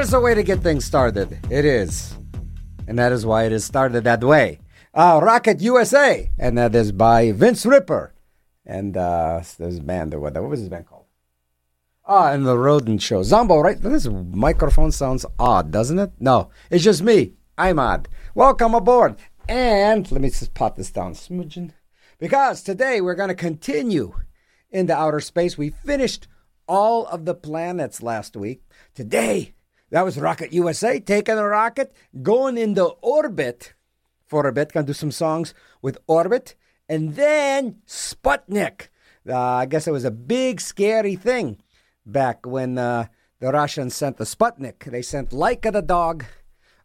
Is the way to get things started. It is. And that is why it is started that way. Uh, Rocket USA. And that is by Vince Ripper. And uh, this band whatever. What was his band called? Ah, and the Rodent Show. Zombo, right? This microphone sounds odd, doesn't it? No, it's just me. I'm odd. Welcome aboard. And let me just pot this down, smudging. Because today we're going to continue into outer space. We finished all of the planets last week. Today, that was Rocket USA taking a rocket, going into orbit for a bit. Gonna do some songs with Orbit. And then Sputnik. Uh, I guess it was a big, scary thing back when uh, the Russians sent the Sputnik. They sent Laika the dog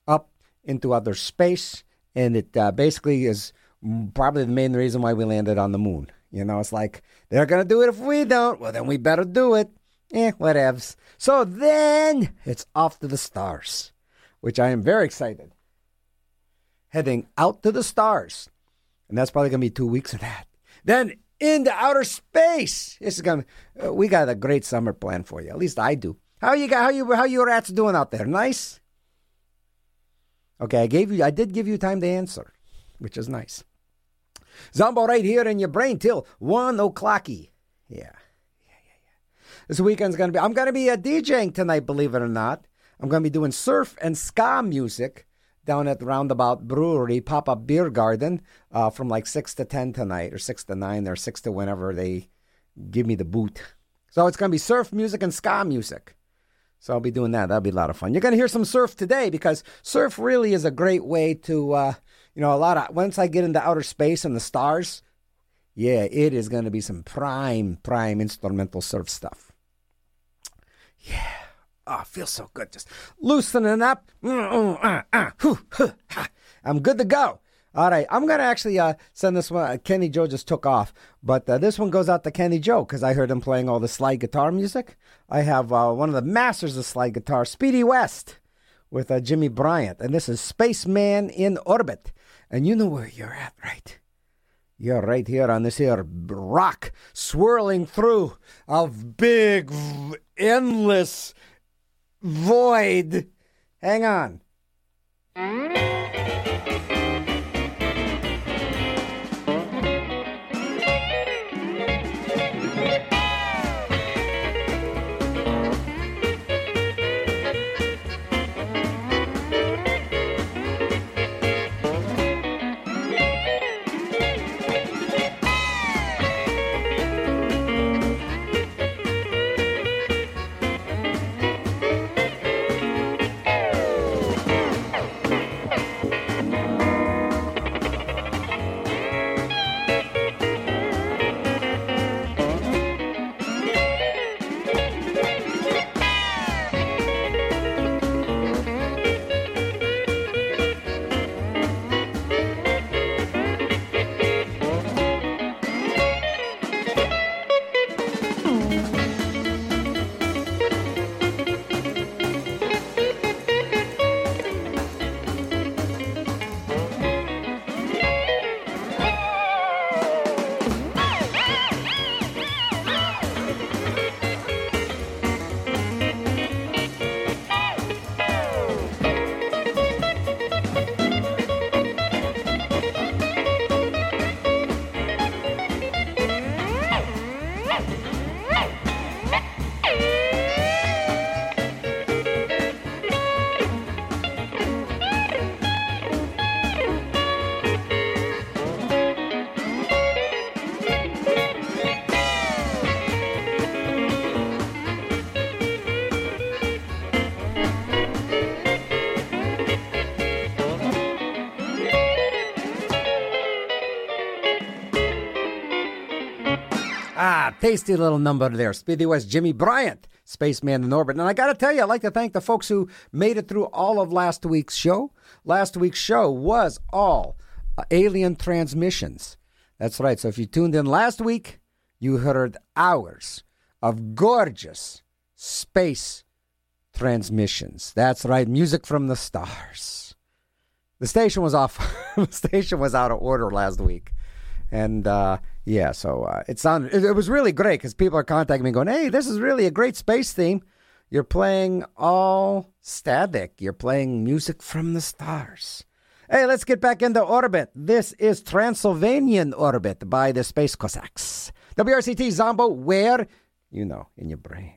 up into outer space. And it uh, basically is probably the main reason why we landed on the moon. You know, it's like they're going to do it if we don't. Well, then we better do it. Eh, whatevs. So then it's off to the stars, which I am very excited. Heading out to the stars. And that's probably going to be two weeks of that. Then into outer space. This is going to, uh, we got a great summer plan for you. At least I do. How you got, how you, how you rats doing out there? Nice? Okay, I gave you, I did give you time to answer, which is nice. Zombo right here in your brain till one o'clocky. Yeah. This weekend's gonna be I'm gonna be a uh, DJing tonight, believe it or not. I'm gonna be doing surf and ska music down at Roundabout Brewery Pop Up Beer Garden uh, from like six to ten tonight, or six to nine, or six to whenever they give me the boot. So it's gonna be surf music and ska music. So I'll be doing that. That'll be a lot of fun. You're gonna hear some surf today because surf really is a great way to uh, you know, a lot of once I get into outer space and the stars, yeah, it is going to be some prime, prime instrumental surf stuff. Yeah. Oh, feels so good. Just loosening up. I'm good to go. All right, I'm gonna actually uh, send this one. Kenny Joe just took off, but uh, this one goes out to Kenny Joe because I heard him playing all the slide guitar music. I have uh, one of the masters of slide guitar, Speedy West, with uh, Jimmy Bryant, and this is Spaceman in Orbit. And you know where you're at, right? You're right here on this here rock swirling through a big, endless void. Hang on. Tasty little number there. Speedy West, Jimmy Bryant, Spaceman in Orbit. And I got to tell you, I'd like to thank the folks who made it through all of last week's show. Last week's show was all uh, alien transmissions. That's right. So if you tuned in last week, you heard hours of gorgeous space transmissions. That's right. Music from the stars. The station was off. the station was out of order last week. And, uh, yeah, so uh, it sounded it, it, was really great because people are contacting me going, "Hey, this is really a great space theme." You're playing all static. You're playing music from the stars. Hey, let's get back into orbit. This is Transylvanian Orbit by the Space Cossacks. WRCT Zombo, where? You know, in your brain.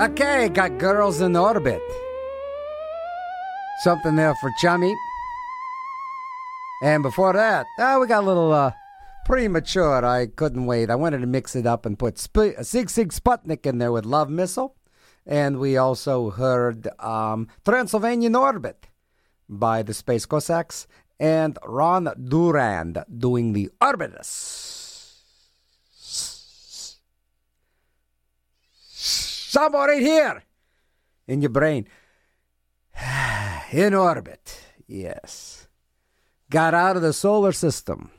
Okay, got girls in orbit. Something there for Chummy. And before that, oh, we got a little uh, premature. I couldn't wait. I wanted to mix it up and put Sp- Sigue Sigue Sputnik in there with Love Missile. And we also heard um, Transylvanian Orbit by the Space Cossacks and Ron Durand doing the Orbitus. Somewhere right here in your brain. In orbit, yes. Got out of the solar system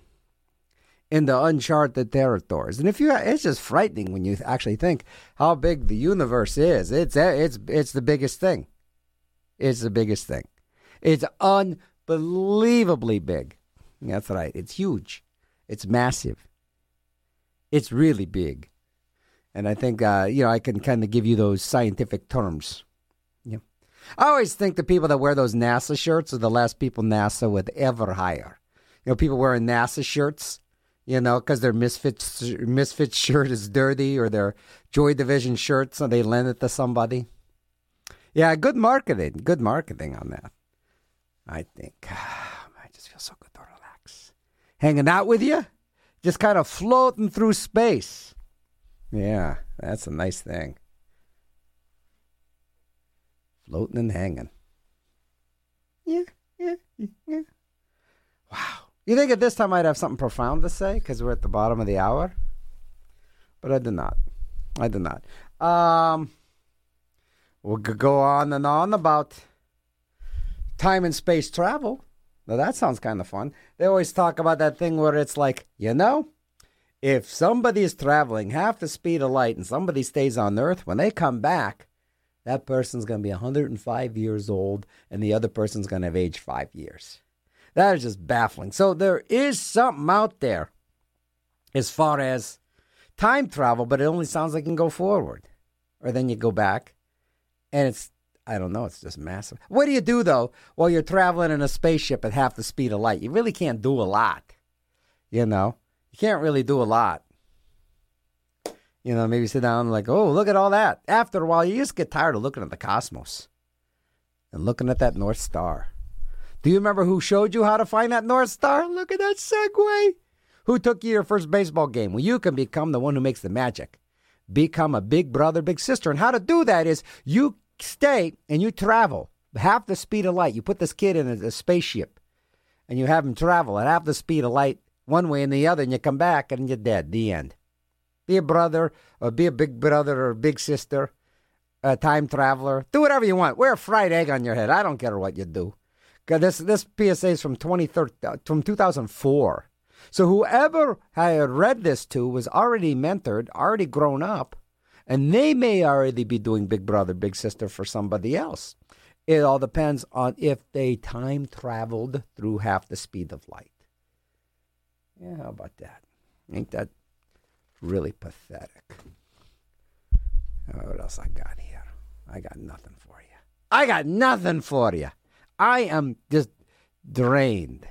in the uncharted territories. And if you, it's just frightening when you actually think how big the universe is. It's it's it's the biggest thing. It's the biggest thing. It's unbelievably big. That's right. It's huge. It's massive. It's really big. And I think uh, you know I can kind of give you those scientific terms. Yeah. I always think the people that wear those NASA shirts are the last people NASA would ever hire. You know, people wearing NASA shirts you know, because their Misfits Misfits shirt is dirty or their Joy Division shirt, so they lend it to somebody. Yeah, good marketing. Good marketing on that. I think. I just feel so good to relax. Hanging out with you, just kind of floating through space. Yeah, that's a nice thing. Floating and hanging. Yeah, yeah, yeah. Wow. You think at this time I'd have something profound to say because we're at the bottom of the hour? But I did not. I did not. Um, we'll go on and on about time and space travel. Now that sounds kind of fun. They always talk about that thing where it's like, you know, if somebody is traveling half the speed of light and somebody stays on Earth, when they come back, that person's going to be 105 years old and the other person's going to have aged five years. That is just baffling. So there is something out there as far as time travel, but it only sounds like you can go forward. Or then you go back and it's, I don't know, it's just massive. What do you do though while you're traveling in a spaceship at half the speed of light? You really can't do a lot. You know, you can't really do a lot. You know, maybe sit down and like, oh, look at all that. After a while, you just get tired of looking at the cosmos and looking at that North Star. Do you remember who showed you how to find that North Star? Look at that segue. Who took you your first baseball game? Well, you can become the one who makes the magic. Become a big brother, big sister. And how to do that is you stay and you travel half the speed of light. You put this kid in a, a spaceship and you have him travel at half the speed of light one way and the other, and you come back and you're dead. The end. Be a brother or be a big brother or big sister, a time traveler. Do whatever you want. Wear a fried egg on your head. I don't care what you do. This this PSA is from 2013, uh, from 2004. So whoever I had read this to was already mentored, already grown up, and they may already be doing Big Brother, Big Sister for somebody else. It all depends on if they time traveled through half the speed of light. Yeah, how about that? Ain't that really pathetic? Uh, what else I got here? I got nothing for you. I got nothing for you. I am just drained.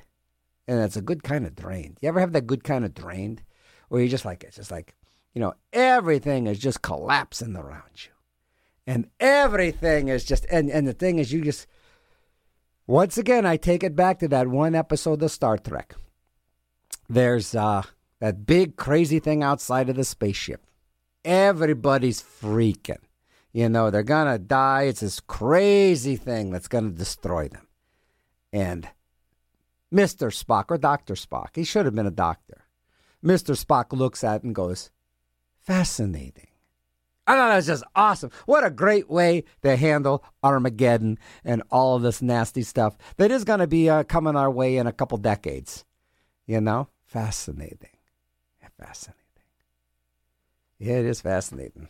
And it's a good kind of drained. You ever have that good kind of drained? Where you're just like, it's just like, you know, everything is just collapsing around you. And everything is just, and, and the thing is, you just, once again, I take it back to that one episode of Star Trek. There's uh, that big crazy thing outside of the spaceship. Everybody's freaking. You know, they're going to die. It's this crazy thing that's going to destroy them. And Mr. Spock, or Dr. Spock, he should have been a doctor. Mr. Spock looks at it and goes, Fascinating. I thought that's just awesome. What a great way to handle Armageddon and all of this nasty stuff that is going to be uh, coming our way in a couple decades. You know? Fascinating. Fascinating. Yeah, it is fascinating.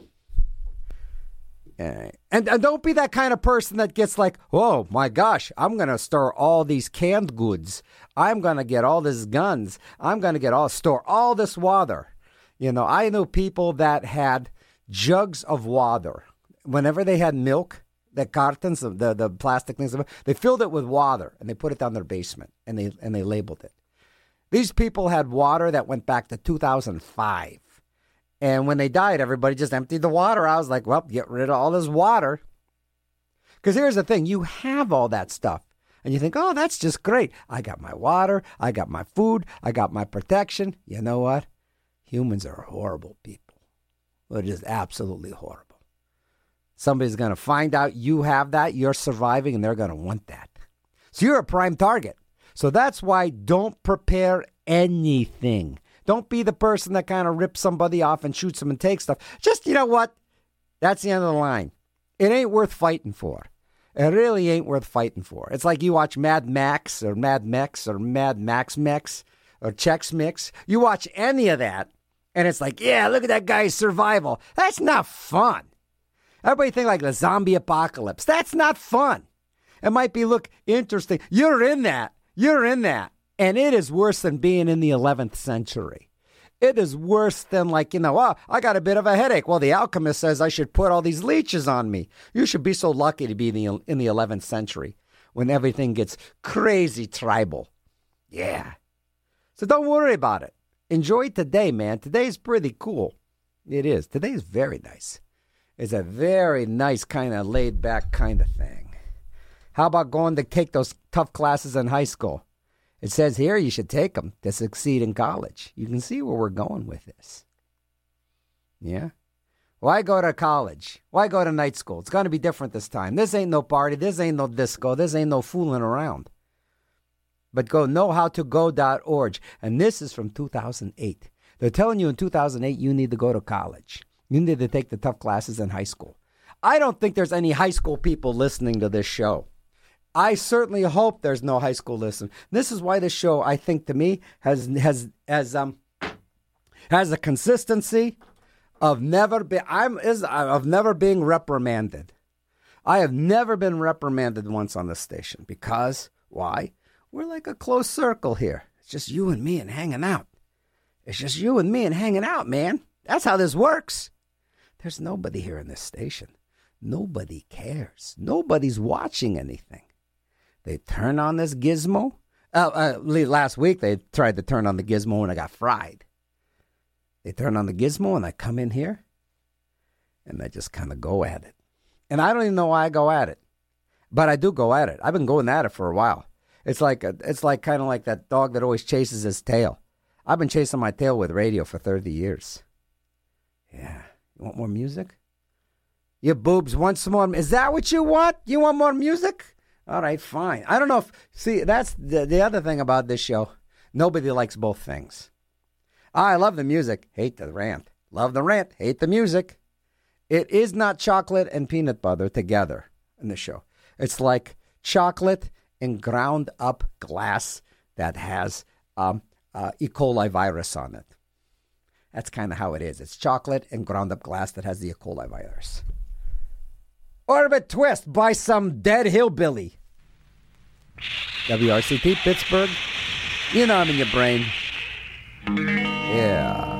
And, and don't be that kind of person that gets like, oh my gosh, I'm going to store all these canned goods. I'm going to get all these guns. I'm going to get all store all this water. You know, I know people that had jugs of water. Whenever they had milk, the cartons, the the plastic things, they filled it with water and they put it down their basement and they and they labeled it. These people had water that went back to 2005 And when they died, everybody just emptied the water. I was like, well, get rid of all this water. Because here's the thing you have all that stuff. And you think, oh, that's just great. I got my water. I got my food. I got my protection. You know what? Humans are horrible people. They're just absolutely horrible. Somebody's going to find out you have that, you're surviving, and they're going to want that. So you're a prime target. So that's why don't prepare anything. Don't be the person that kind of rips somebody off and shoots them and takes stuff. Just, you know what? That's the end of the line. It ain't worth fighting for. It really ain't worth fighting for. It's like you watch Mad Max or Mad Mex or Mad Max Mex or Chex Mix. You watch any of that, and it's like, yeah, look at that guy's survival. That's not fun. Everybody think like the zombie apocalypse. That's not fun. It might be look interesting. You're in that. You're in that. And it is worse than being in the 11th century. It is worse than like, you know, oh, I got a bit of a headache. Well, the alchemist says I should put all these leeches on me. You should be so lucky to be in the, in the 11th century when everything gets crazy tribal. Yeah. So don't worry about it. Enjoy today, man. Today's pretty cool. It is. Today is very nice. It's a very nice kind of laid back kind of thing. How about going to take those tough classes in high school? It says here you should take them to succeed in college. You can see where we're going with this. Yeah? Why go to college? Why go to night school? It's going to be different this time. This ain't no party. This ain't no disco. This ain't no fooling around. But go knowhowtogo.org. And this is from 2008. They're telling you in 2008 you need to go to college. You need to take the tough classes in high school. I don't think there's any high school people listening to this show. I certainly hope there's no high school listen. This is why this show, I think, to me, has has has um has a consistency of never be I'm is of never being reprimanded. I have never been reprimanded once on this station because why? We're like a close circle here. It's just you and me and hanging out. It's just you and me and hanging out, man. That's how this works. There's nobody here in this station. Nobody cares. Nobody's watching anything. They turn on this gizmo. Uh, uh, last week they tried to turn on the gizmo and I got fried. They turn on the gizmo and I come in here and I just kind of go at it. And I don't even know why I go at it, but I do go at it. I've been going at it for a while. It's like a, it's like kind of like that dog that always chases his tail. I've been chasing my tail with radio for 30 years. Yeah. You want more music? Your boobs want some more. Is that what you want? You want more music? All right, fine. I don't know if see that's the the other thing about this show. Nobody likes both things. I love the music, hate the rant. Love the rant, hate the music. It is not chocolate and peanut butter together in the show. It's like chocolate and ground up glass that has um, uh, E. coli virus on it. That's kind of how it is. It's chocolate and ground up glass that has the E. coli virus. Orbit Twist by some dead hillbilly. WRCT Pittsburgh. You know I'm in your brain. Yeah.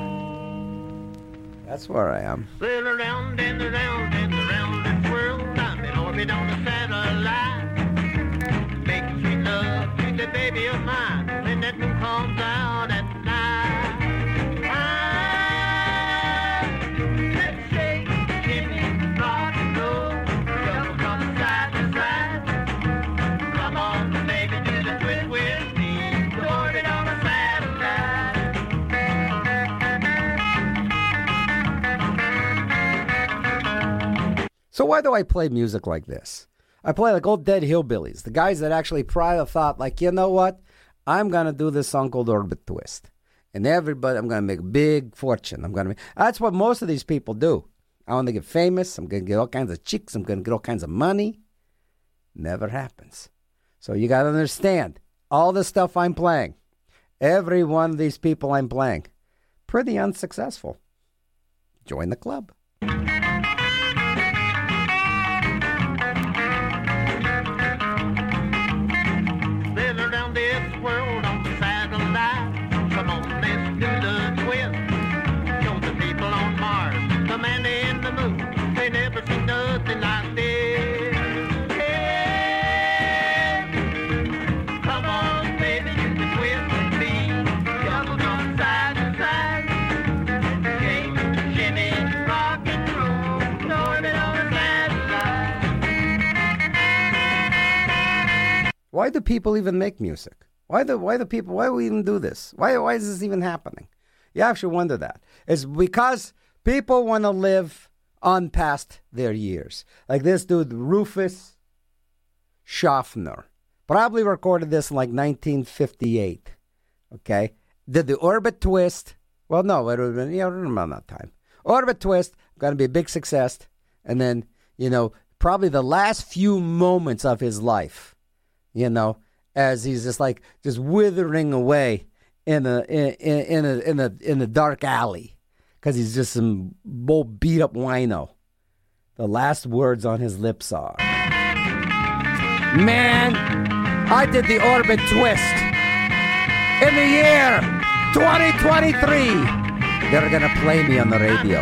That's where I am. Well, around and around and around this world, I'm in orbit on a satellite. Making sweet love to the baby of mine when that moon comes out So why do I play music like this? I play like old dead hillbillies, the guys that actually probably thought, like, you know what? I'm gonna do this song called Orbit Twist, and everybody, I'm gonna make a big fortune. I'm gonna. Make, that's what most of these people do. I want to get famous. I'm gonna get all kinds of chicks. I'm gonna get all kinds of money. Never happens. So you gotta understand all the stuff I'm playing. Every one of these people I'm playing, pretty unsuccessful. Join the club. Why do people even make music? Why do why do people why do we even do this? Why why is this even happening? You actually wonder that. It's because people want to live on past their years. Like this dude, Rufus Schaffner, probably recorded this in like 1958. Okay, did the orbit twist? Well, no, it would have been yeah, around that time. Orbit twist, going to be a big success, and then you know probably the last few moments of his life, you know, as he's just like just withering away in a in, in a in a in a dark alley because he's just some old beat up wino. The last words on his lips are, "Man, I did the orbit twist in the year 2023." They're gonna play me on the radio.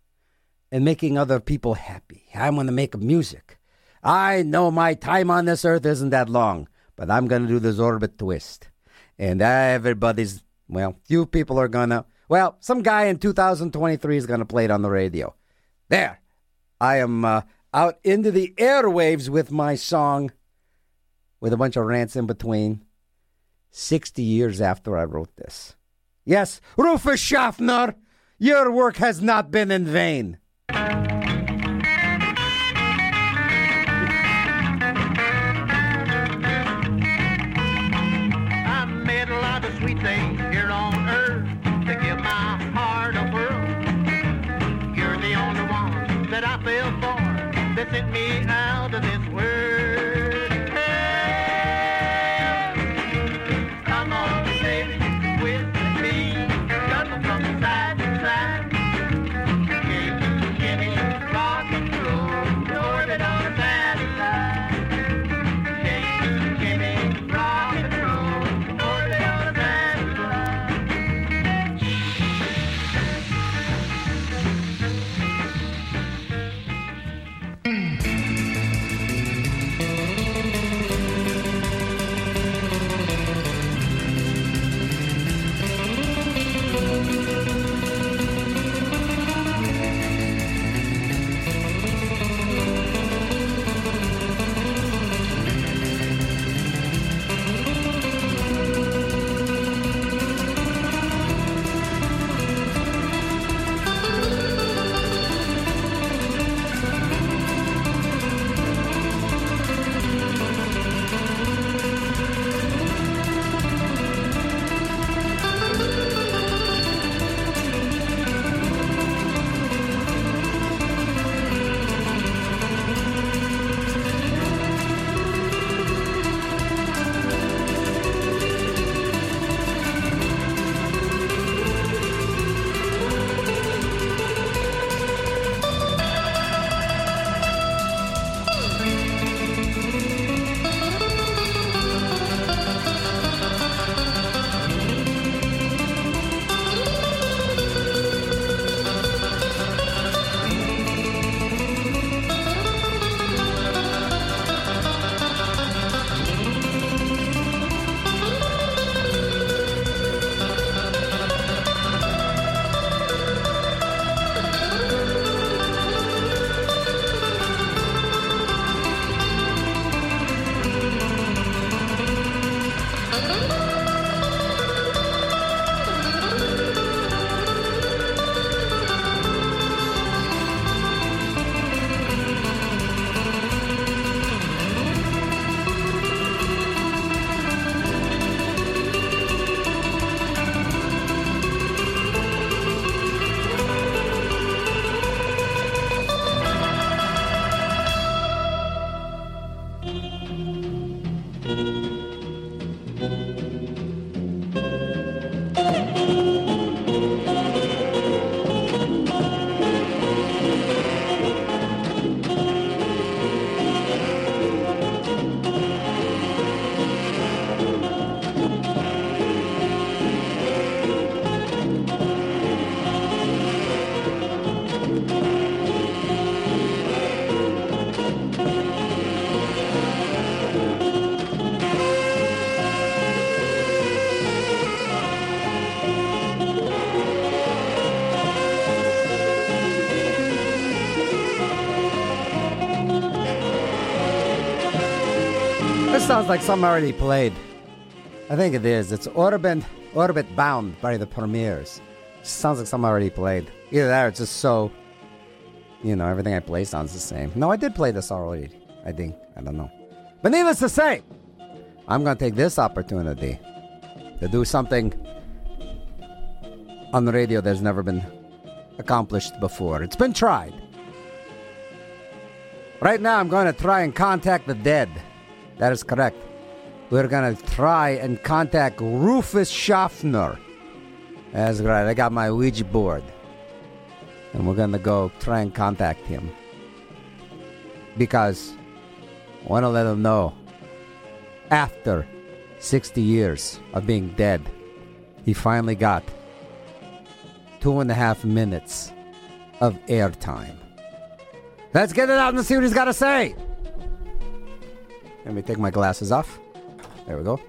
and making other people happy? I want to make music. I know my time on this earth isn't that long, but I'm going to do this orbit twist. And everybody's, well, few people are going to, well, some guy in 2023 is going to play it on the radio. There. I am uh, out into the airwaves with my song with a bunch of rants in between. 60 years after I wrote this. Yes, Rufus Schaffner, your work has not been in vain. Sounds like something already played. I think it is. It's Orbit, Orbit Bound by the Premiers. Sounds like something already played. Either that or it's just so, you know, everything I play sounds the same. No, I did play this already. I think. I don't know. But needless to say, I'm going to take this opportunity to do something on the radio that's never been accomplished before. It's been tried. Right now, I'm going to try and contact the dead. That is correct. We're going to try and contact Rufus Schaffner. That's right. I got my Ouija board. And we're going to go try and contact him. Because I want to let him know after 60 years of being dead, he finally got two and a half minutes of airtime. Let's get it out and see what he's got to say. Let me take my glasses off. There we go.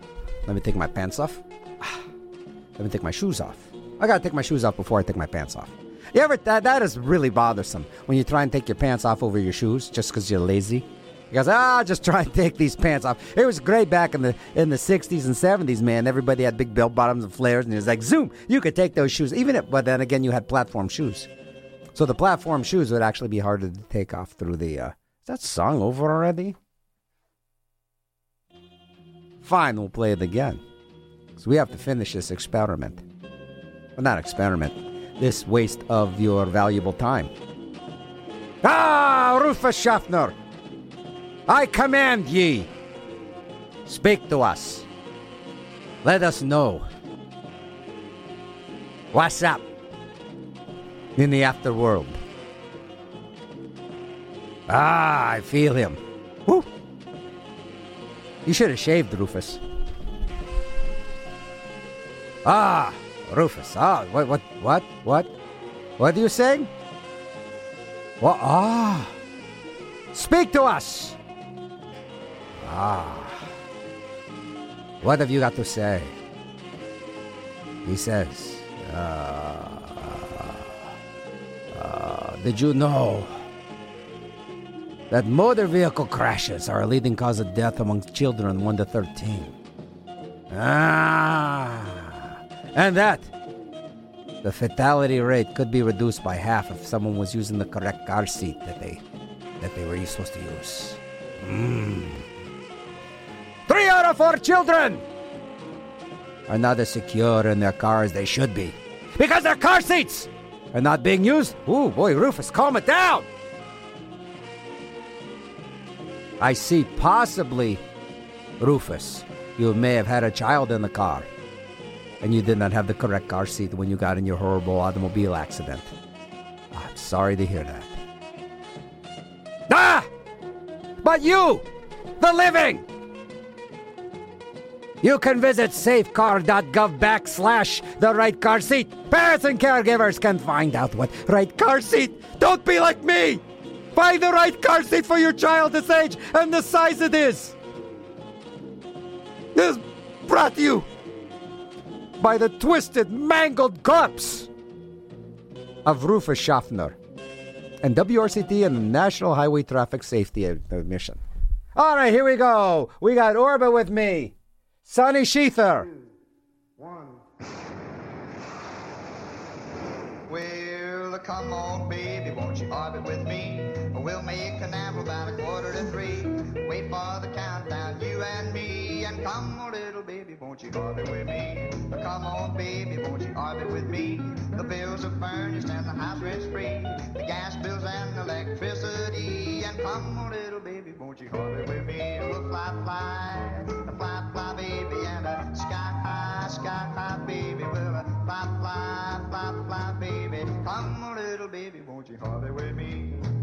Let me take my pants off. Let me take my shoes off. I gotta take my shoes off before I take my pants off. You ever that that is really bothersome when you try and take your pants off over your shoes just because you're lazy. You guys, ah, just try and take these pants off. It was great back in the in the '60s and '70s, man. Everybody had big bell bottoms and flares, and it was like, zoom, you could take those shoes. Even if, but then again, you had platform shoes, so the platform shoes would actually be harder to take off through the. Uh, is that song over already? Fine, we'll play it again. So we have to finish this experiment. Well, not experiment. This waste of your valuable time. Ah, Rufus Schaffner! I command ye! Speak to us. Let us know. What's up in the afterworld? Ah, I feel him. Woo! You should have shaved, Rufus. Ah, Rufus. Ah, what, what, what, what? What are you saying? What? Ah. Speak to us. Ah. What have you got to say? He says, uh, uh, Did you know that motor vehicle crashes are a leading cause of death among children 1 to 13? Ah. And that the fatality rate could be reduced by half if someone was using the correct car seat that they that they were supposed to use. Mm. Three out of four children are not as secure in their cars as they should be because their car seats are not being used. Ooh, boy, Rufus, calm it down. I see possibly, Rufus, you may have had a child in the car and you did not have the correct car seat when you got in your horrible automobile accident. I'm sorry to hear that. Ah! But you, the living! You can visit safecar.gov backslash the right car seat. Parents and caregivers can find out what right car seat. Don't be like me! Find the right car seat for your child this age and the size it is. This brought you by the twisted, mangled corpse of Rufus Schaffner and WRCT and the National Highway Traffic Safety Admission. All right, here we go. We got Orba with me, Sonny Sheether. One. Well, come on, baby, won't you orbit with me? We'll make an apple about a quarter to three. Wait for the countdown, you and me. And come on, little baby, won't you orbit with me? Come on, baby, won't you orbit with me? The bills are furnished and the house rent's free. The gas bills and electricity. And come on, little baby, won't you orbit with me? We'll fly, fly, fly, fly, baby, and a sky high, sky high, baby. We'll fly, fly, fly, fly, baby. Come on, little baby, won't you orbit with me?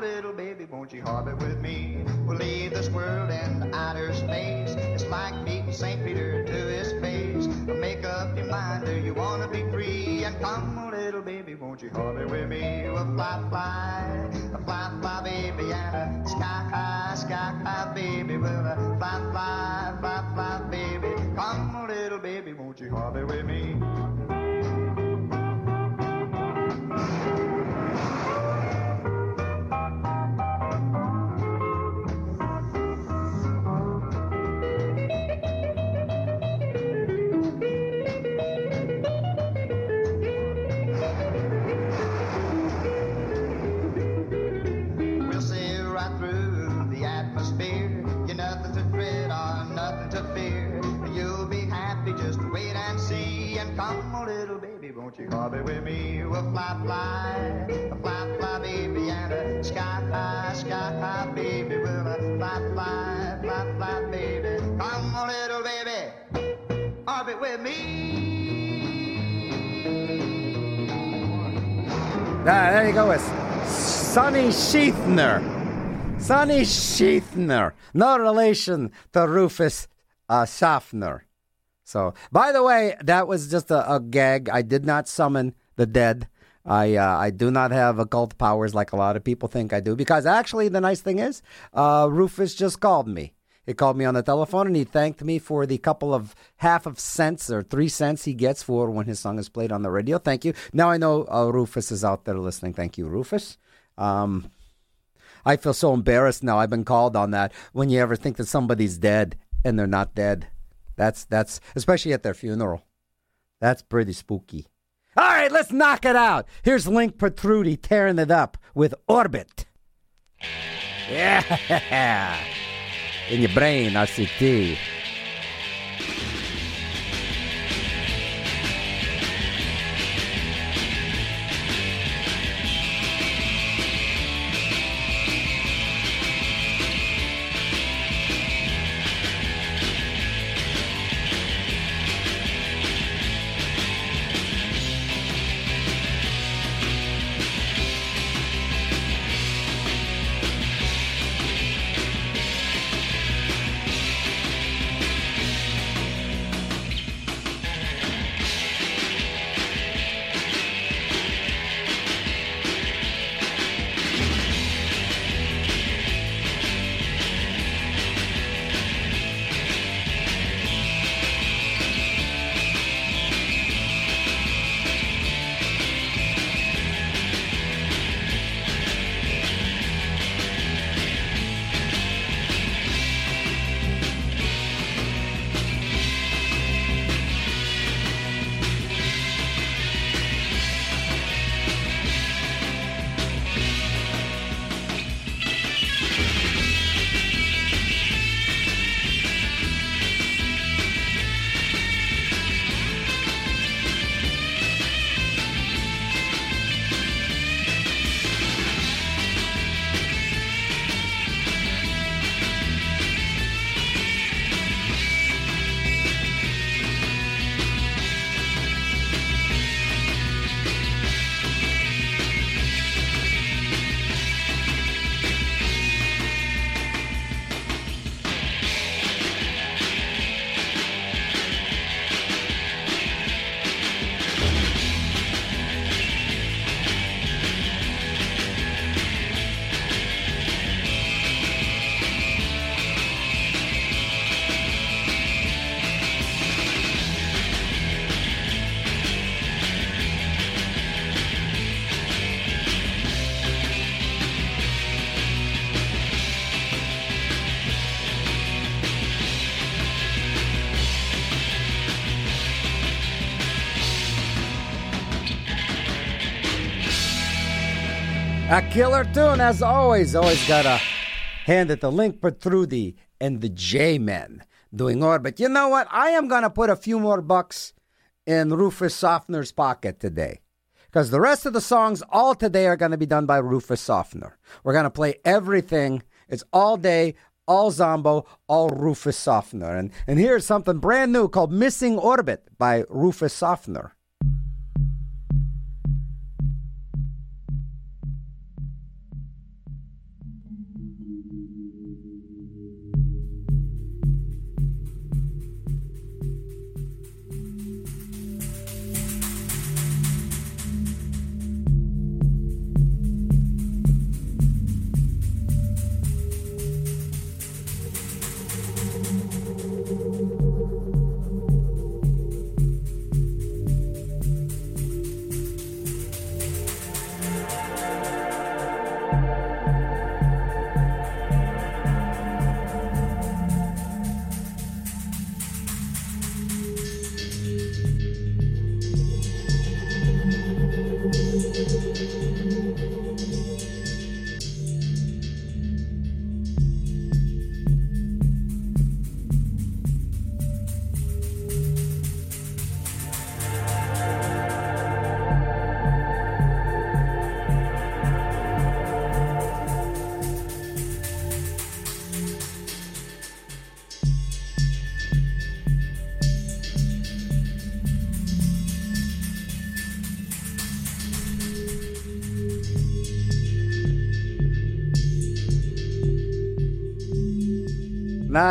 little baby, won't you orbit with me? We'll leave this world in outer space. It's like meeting St. Peter to his face. Make up your mind, do you want to be free? And come, oh, little baby, won't you hobby with me? We'll fly, fly, fly, fly, baby, and sky high, sky high, baby. We'll fly, fly, fly, fly, baby. Come, oh, little baby, won't you hobby with me? Won't you hobby with me? We'll fly, fly, fly, fly, baby, and a sky high, sky high, baby. We'll fly, fly, fly, fly, baby. Come, oh, little baby, orbit with me. Ah, there you go it's Sonny Sheathner. Sonny Sheathner. No relation to Rufus uh, Schaffner. So, by the way, that was just a, a gag. I did not summon the dead. I uh, I do not have occult powers like a lot of people think I do. Because actually, the nice thing is, uh, Rufus just called me. He called me on the telephone and he thanked me for the couple of half of cents or three cents he gets for when his song is played on the radio. Thank you. Now I know uh, Rufus is out there listening. Thank you, Rufus. Um, I feel so embarrassed now. I've been called on that. When you ever think that somebody's dead and they're not dead, that's that's especially at their funeral. That's pretty spooky. All right, let's knock it out. Here's Link Protrudi tearing it up with Orbit. Yeah, in your brain, RCT. Killer tune, as always. Always got to hand it to Link Protrudi and the Jaymen doing Orbit. You know what? I am to put a few more bucks in Rufus Softner's pocket today. Because the rest of the songs, all today, are to be done by Rufus Softner. We're to play everything. It's all day, all Zombo, all Rufus Softner. And, and here's something brand new called Missing Orbit by Rufus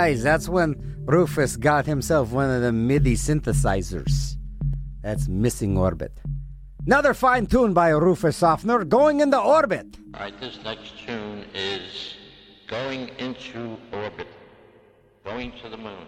guys, that's when Rufus got himself one of the MIDI synthesizers. That's Missing Orbit. Another fine tune by Rufus Sofner, Going into Orbit. All right, this next tune is Going into Orbit, Going to the Moon.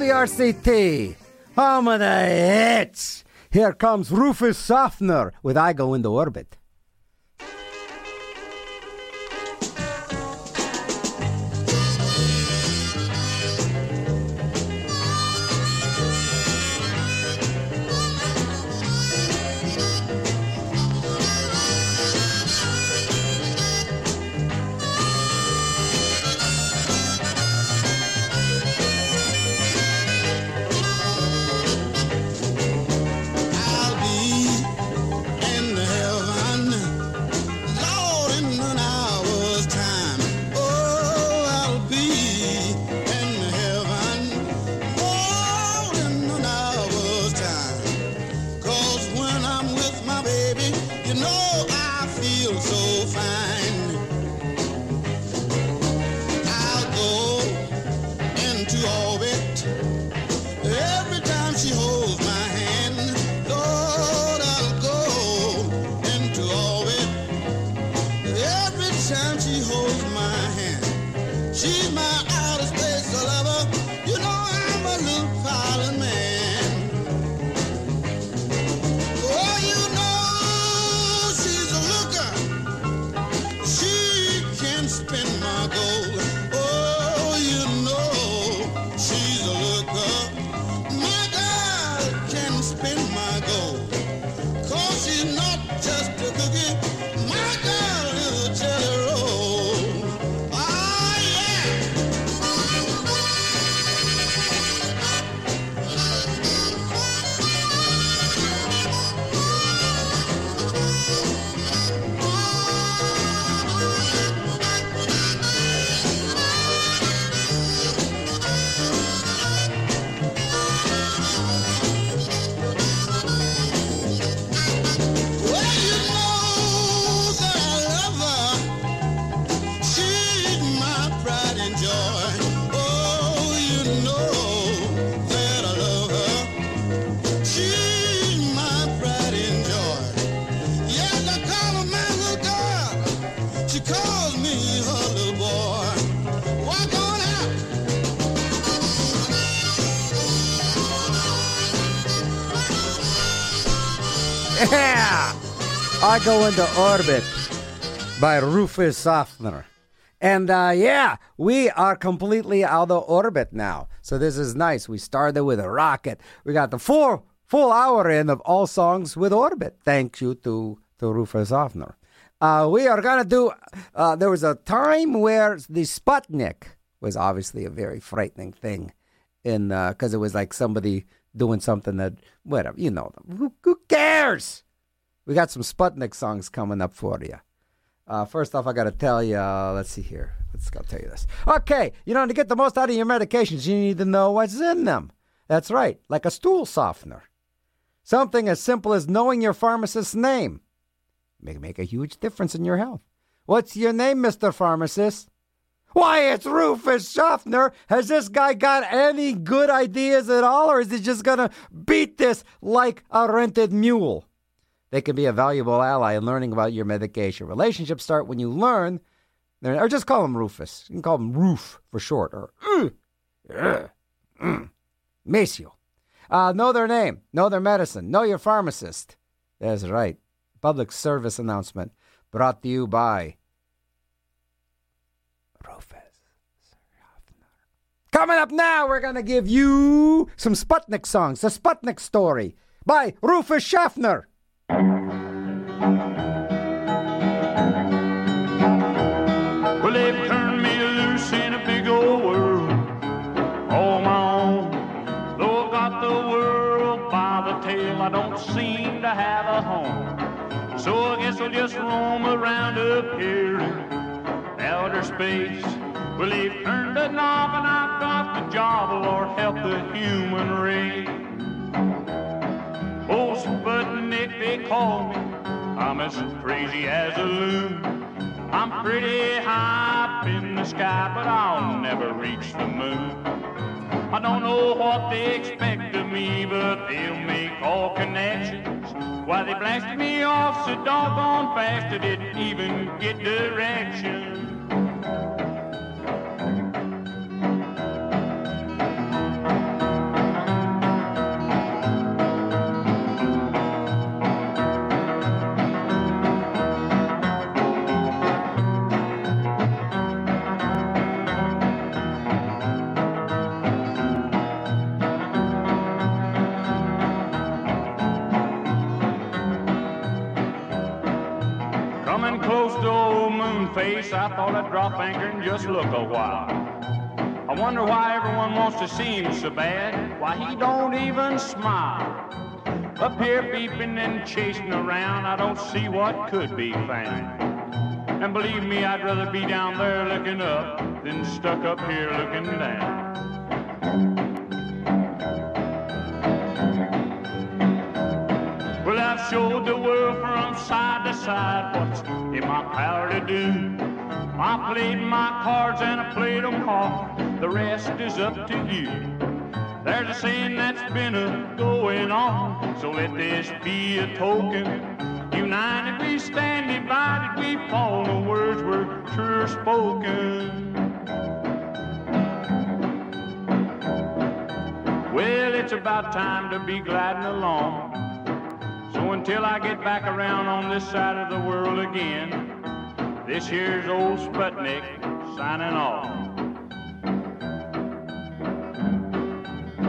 WRCT, home of the hits. Here comes Rufus Softner with I Go Into Orbit. into Orbit by Rufus Softener. And uh, yeah, we are completely out of orbit now. So this is nice. We started with a rocket. We got the full full hour in of all songs with orbit. Thank you to to Rufus Hoffner. Uh, we are gonna do. Uh, there was a time where the Sputnik was obviously a very frightening thing, in uh, because it was like somebody doing something that whatever you know who, who cares we got some Sputnik songs coming up for you. Uh, first off, I got to tell you, uh, let's see here. Let's go tell you this. Okay, you know, to get the most out of your medications, you need to know what's in them. That's right, like a stool softener. Something as simple as knowing your pharmacist's name may make a huge difference in your health. What's your name, Mr. Pharmacist? Why, it's Rufus Schaffner. Has this guy got any good ideas at all, or is he just going to beat this like a rented mule? They can be a valuable ally in learning about your medication. Relationships start when you learn, or just call him Rufus. You can call him Roof for short, or uh, uh, mm, Maceo. Uh, know their name, know their medicine, know your pharmacist. That's right. Public service announcement brought to you by Rufus. Schaffner. Coming up now, we're going to give you some Sputnik songs. The Sputnik story by Rufus Schaffner. Well, they've turned me loose in a big old world, all my own. Though I've got the world by the tail, I don't seem to have a home. So I guess I'll just roam around up here in outer space. Well, they've turned the knob and I've got the job, Lord, help the human race. Oh, Sputnik, they call me. I'm as crazy as a loon. I'm pretty high up in the sky, but I'll never reach the moon. I don't know what they expect of me, but they'll make all connections. Why they blasted me off so doggone fast, I didn't even get directions. Moonface, I thought I'd drop anchor and just look a while. I wonder why everyone wants to see him so bad. Why he don't even smile. Up here beeping and chasing around, I don't see what could be found. And believe me, I'd rather be down there looking up than stuck up here looking down. Well, I've showed the world side to side what's in my power to do. I played my cards and I played them hard. The rest is up to you. There's a saying that's been a going on, so let this be a token. United we stand, divided we fall. The words were true spoken. Well, it's about time to be gliding along. So until I get back around on this side of the world again, this here's old Sputnik signing off.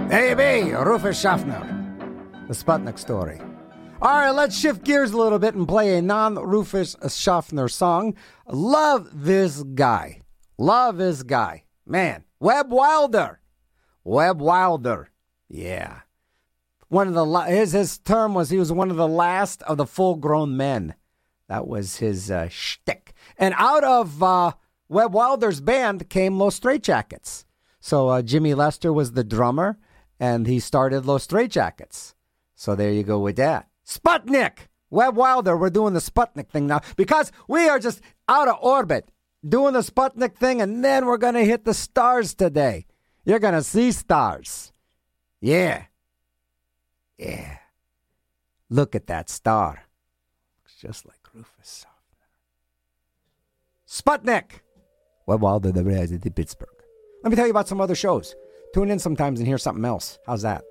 You be, Rufus Schaffner. The Sputnik story. All right, let's shift gears a little bit and play a non Rufus Schaffner song. Love this guy. Love this guy. Man, Webb Wilder. Webb Wilder. Yeah. One of the his his term was he was one of the last of the full grown men. That was his uh, shtick. And out of uh, Webb Wilder's band came Los Straitjackets. So uh, Jimmy Lester was the drummer, and he started Los Straitjackets. So there you go with that. Sputnik! Webb Wilder, we're doing the Sputnik thing now because we are just out of orbit doing the Sputnik thing, and then we're to hit the stars today. You're to see stars. Yeah. Yeah. Look at that star. Looks just like Rufus. Sputnik! Webb Wilder, the resident of Pittsburgh. Let me tell you about some other shows. Tune in sometimes and hear something else. How's that?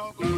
talk.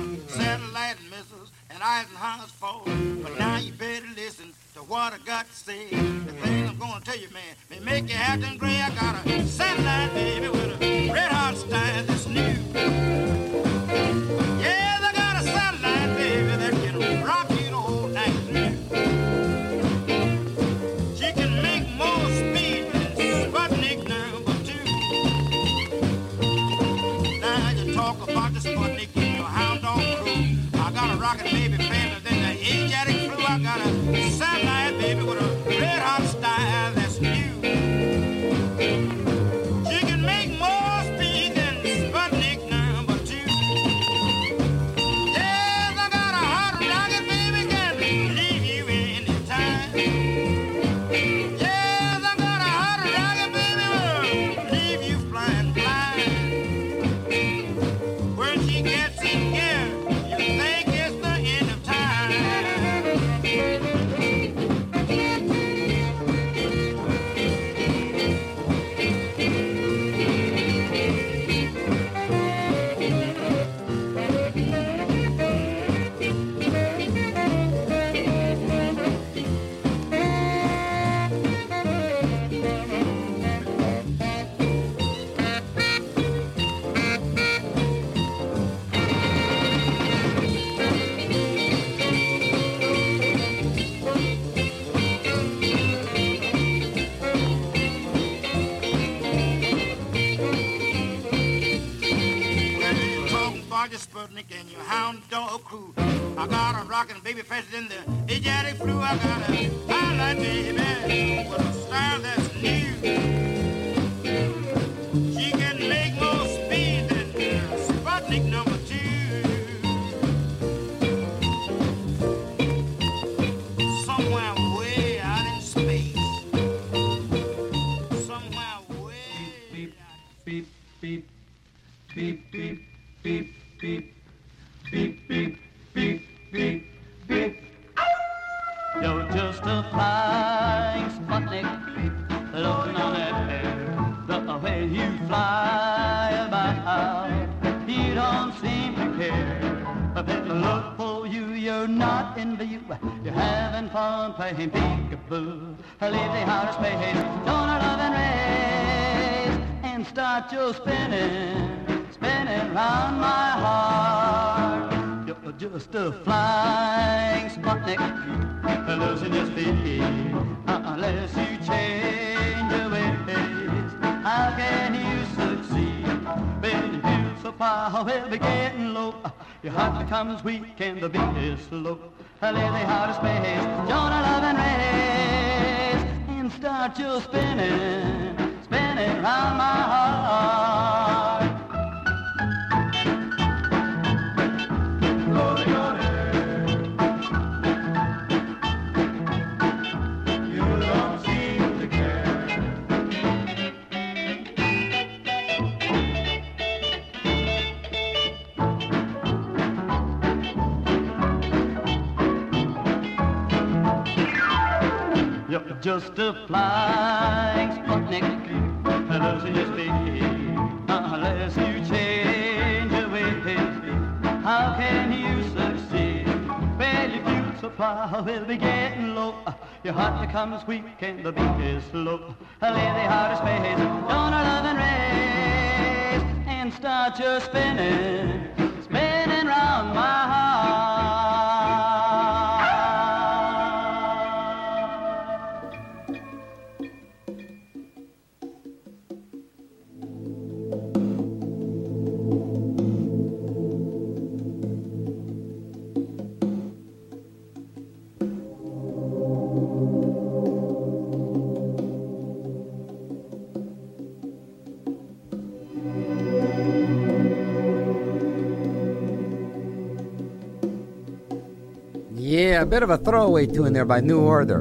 a bit of a throwaway tune there by New Order,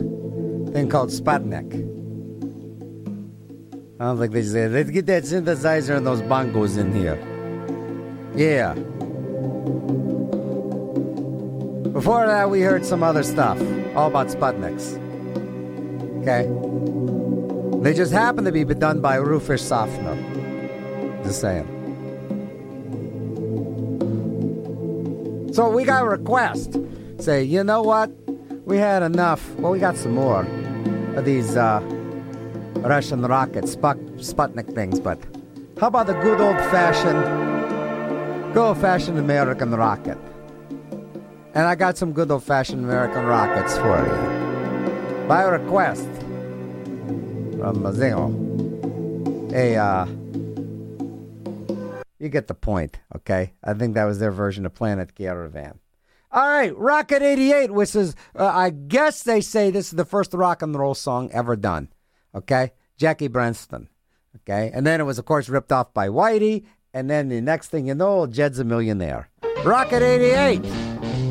thing called Sputnik. I don't think they said, let's get that synthesizer and those bongos in here. Yeah. Before that, we heard some other stuff, all about Sputniks. Okay? They just happen to be done by Rufus Safner. Just saying. So we got a request Say, you know what? We had enough. Well, we got some more of these uh, Russian rocket Sput- Sputnik things, but how about the good old fashioned, good old fashioned American rocket? And I got some good old fashioned American rockets for you. By request from Mazingo. Hey, uh, you get the point, okay? I think that was their version of Planet Caravan. All right, Rocket 88, which is, uh, I guess they say this is the first rock and roll song ever done, okay? Jackie Brenston, okay? And then it was, of course, ripped off by Whitey. And then the next thing you know, Jed's a millionaire. Rocket 88.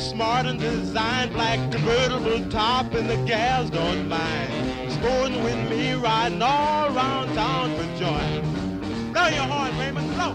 Smart and designed black convertible top and the gals don't mind. Sporting with me riding all around town for joy. Blow your horn, Raymond, blow.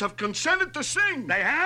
Have consented to sing. They have?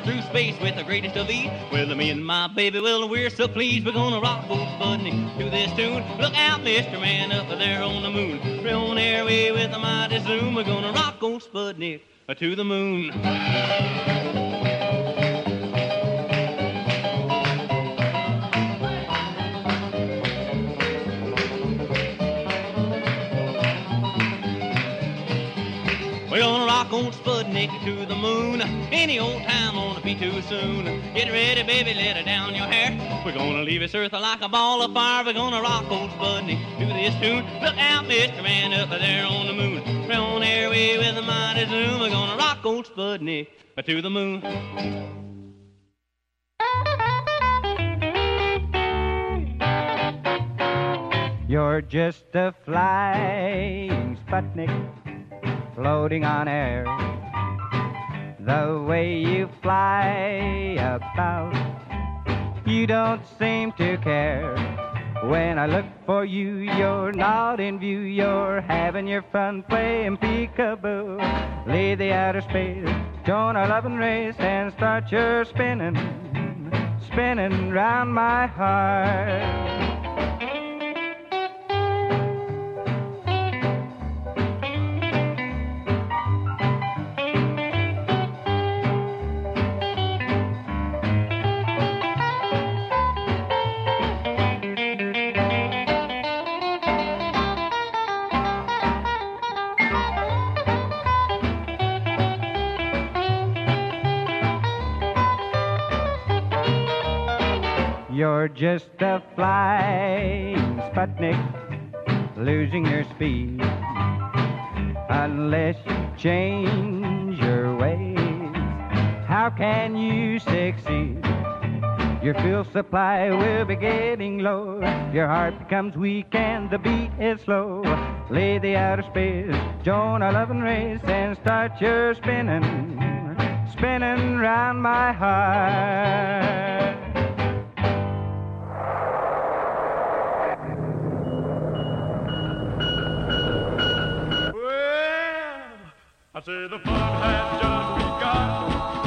Flying through space with the greatest of ease. Well, me and my baby, well, we're so pleased. We're gonna rock old Sputnik to this tune. Look out, Mr. Man, up there on the moon. We're on airway with a mighty zoom. We're gonna rock old Sputnik to the moon. We're gonna rock on Sputnik to the moon. Any old won't be too soon. Get ready, baby, let her down your hair. We're gonna leave this earth like a ball of fire. We're gonna rock old Sputnik to this tune. Look out, Mr. Man, up there on the moon. We're on airway with a mighty zoom. We're gonna rock old Sputnik to the moon. You're just a flying Sputnik floating on air. The way you fly about, you don't seem to care. When I look for you, you're not in view. You're having your fun playing peekaboo. Leave the outer space, join our loving race, and start your spinning, spinning round my heart. You're just a flying Sputnik, losing your speed. Unless you change your ways, how can you succeed? Your fuel supply will be getting low. Your heart becomes weak and the beat is slow. Leave the outer space, join our loving race, and start your spinning, spinning round my heart. I say the fun has just begun.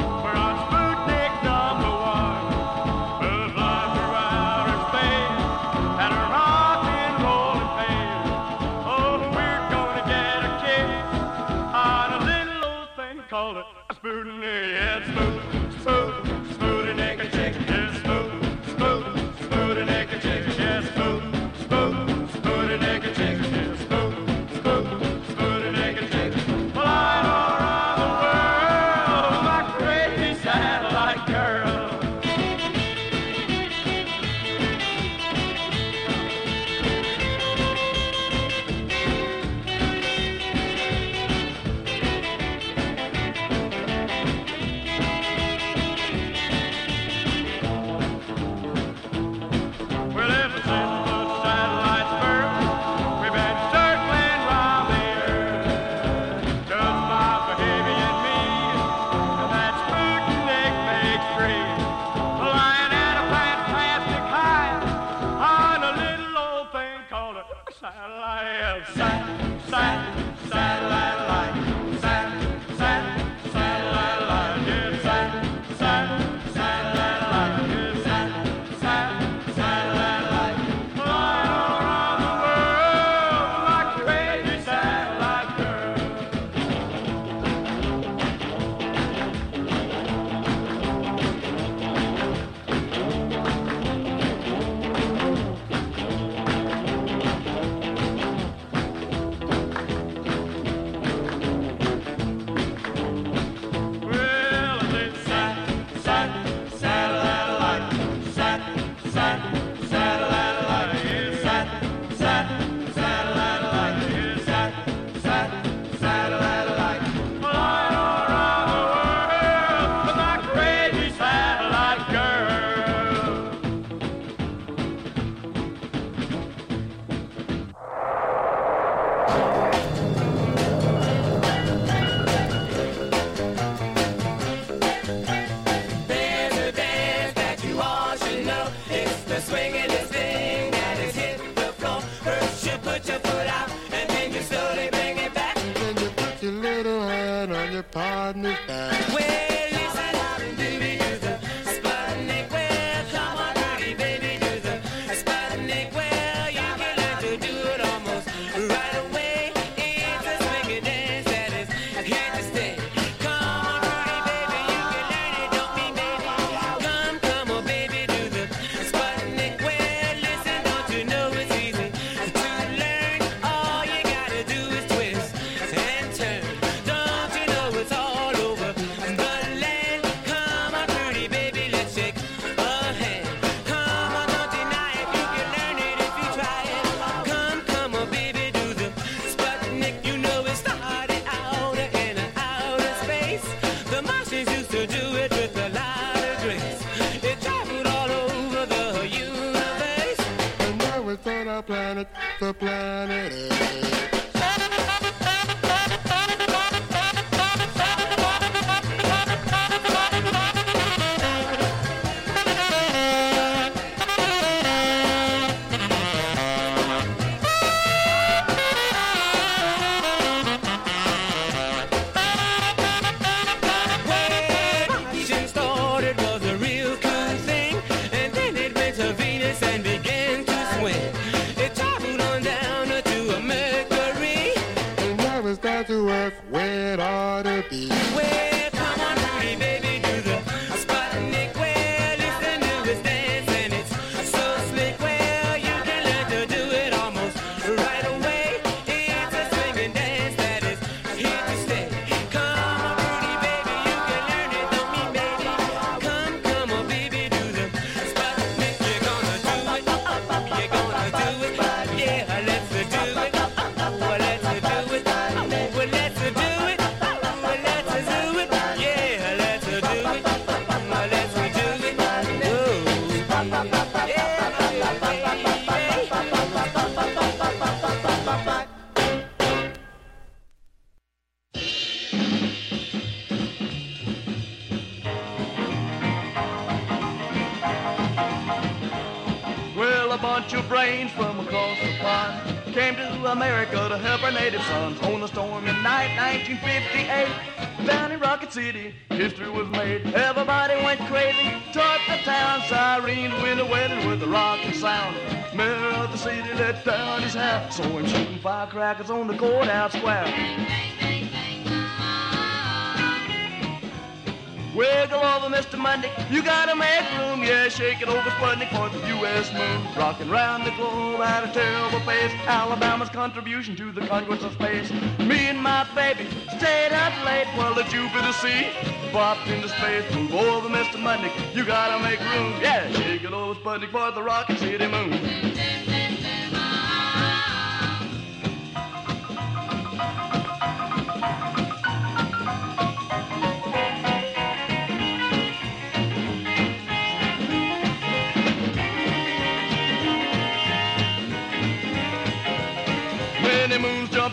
The of space. Me and my baby stayed up late while the Jupiter C popped into space. Move over, Mr. Monday. You gotta make room, yeah. Shake it over, Sputnik for the Rocket City moon.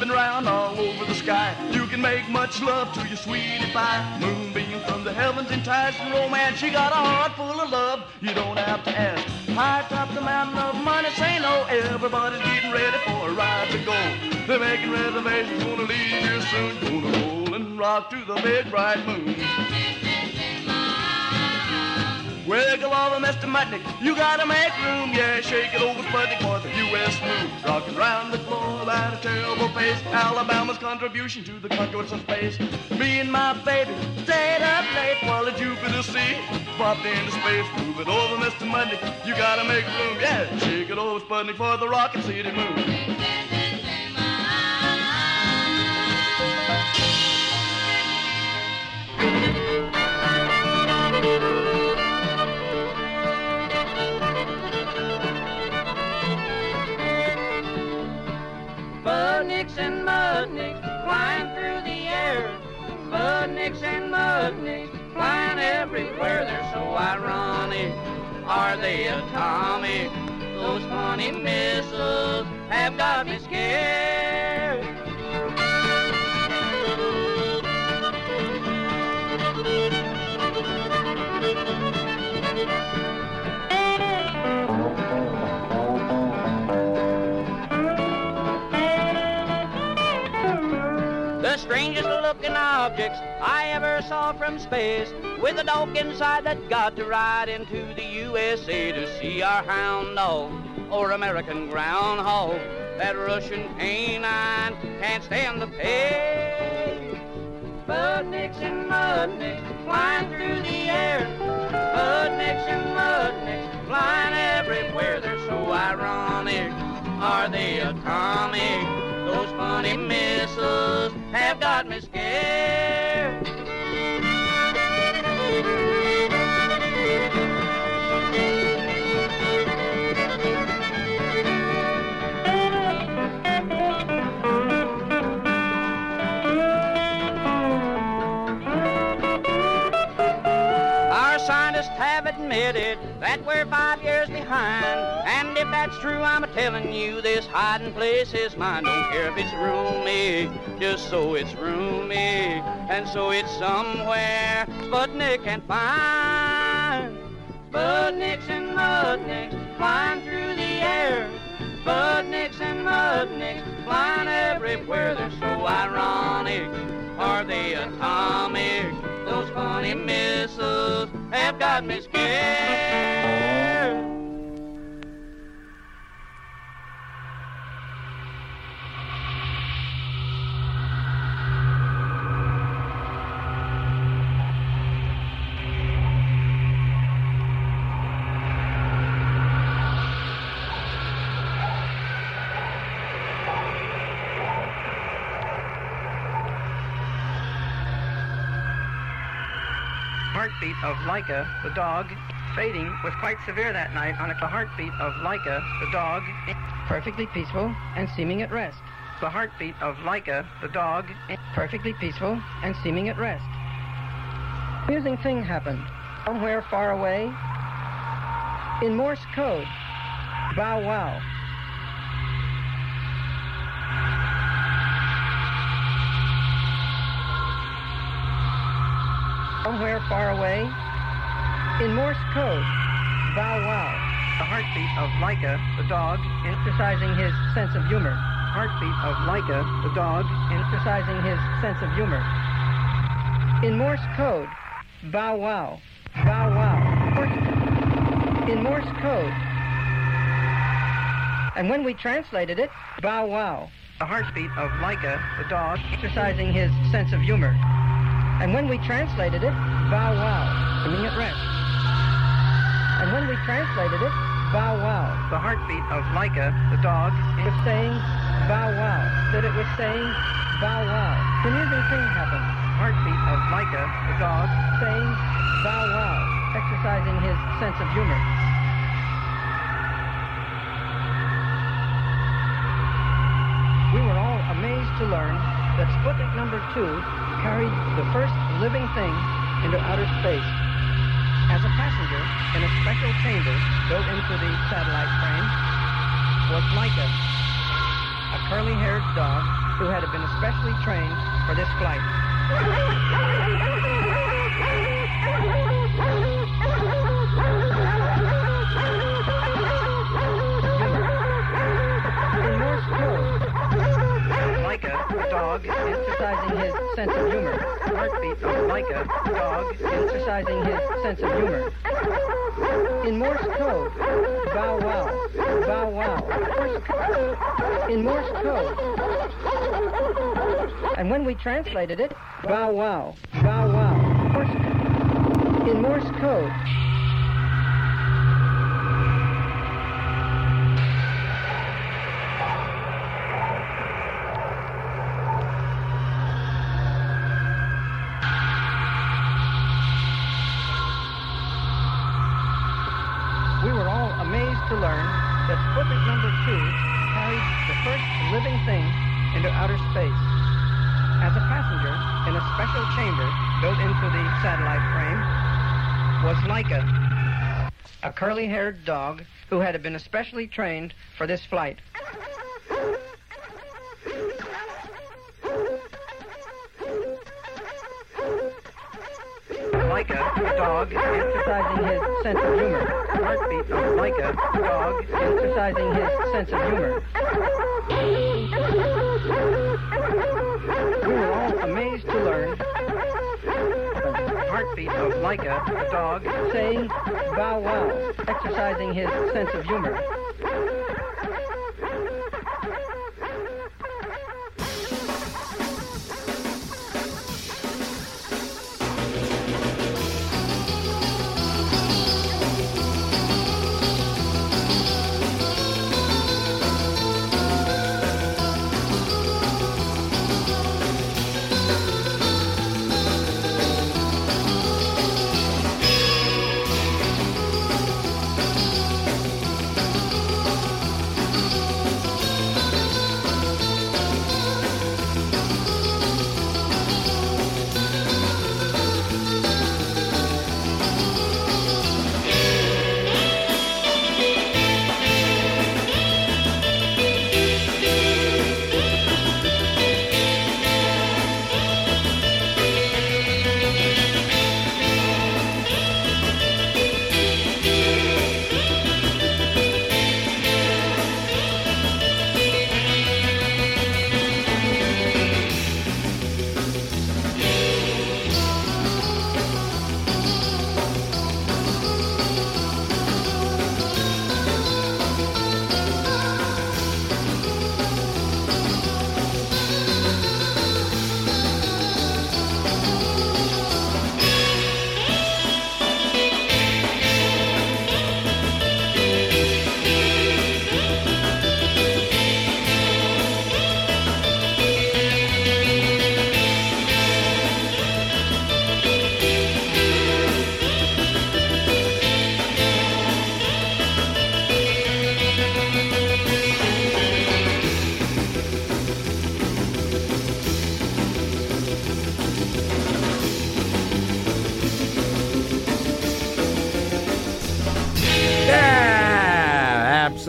Round all over the sky. You can make much love to your sweetie pie. Moonbeam from the heavens enticing romance. She got a heart full of love. You don't have to ask. High top the mountain of money, say no. Everybody's getting ready for a ride to go. They're making reservations, gonna leave here soon. Gonna roll and rock to the big bright moon. Wiggle over, Mr. Mutnick. You gotta make room, yeah. Shake it over, Sputnik for the U.S. moon. Rocking round the globe at a terrible pace. Alabama's contribution to the conquest of space. Me and my baby stayed up late while the Jupiter C popped into space. Move it over, Mr. Mutnick. You gotta make room, yeah. Shake it over, Sputnik for the Rocket City moon. Budnicks and mudnicks flying everywhere. They're so ironic. Are they atomic? Those funny missiles have got me scared. Strangest looking objects I ever saw from space. With a dog inside that got to ride into the USA to see our hound dog or American groundhog. That Russian canine can't stand the pace. Budnicks and mudnicks flying through the air. Budnicks and mudnicks flying everywhere. They're so ironic. Are they atomic? Those funny missiles have got me scared. That we're five years behind. And if that's true, I'm a telling you this hiding place is mine. Don't care if it's roomy, just so it's roomy. And so it's somewhere Sputnik can find. Sputniks and mudniks flying through the air. Sputniks and mudniks flying everywhere. They're so ironic. Are they atomic? Those funny missiles have got me scared. Laika, the dog, fading was quite severe that night on the heartbeat of Laika, the dog, perfectly peaceful and seeming at rest. The heartbeat of Laika, the dog, perfectly peaceful and seeming at rest. Amusing thing happened. Somewhere far away, in Morse code, bow wow. Somewhere far away, in Morse code, bow wow. The heartbeat of Laika, the dog, emphasizing his sense of humor. Heartbeat of Laika, the dog, emphasizing his sense of humor. In Morse code, bow wow, bow wow. In Morse code. And when we translated it, bow wow. The heartbeat of Laika, the dog, exercising his sense of humor. And when we translated it, bow wow, meaning at rest. And when we translated it, bow wow. The heartbeat of Laika, the dog, was saying bow wow. That it was saying bow wow. The amusing thing happened. Heartbeat of Laika, the dog, saying bow wow, exercising his sense of humor. We were all amazed to learn that Sputnik number two carried the first living thing into outer space. As a passenger in a special chamber built into the satellite frame was Laika, a curly-haired dog who had been especially trained for this flight. dog, exercising his sense of humor. Heartbeat of Laika, the dog, exercising his sense of humor. In Morse code, bow wow, bow wow. In Morse code. And when we translated it, bow wow, bow wow. In Morse code. A curly-haired dog who had been especially trained for this flight. Laika, the dog, exercising his sense of humor. Heartbeat of Laika, the dog, exercising his sense of humor. We were all amazed heartbeat of Laika, the dog, saying bow wow, exercising his sense of humor.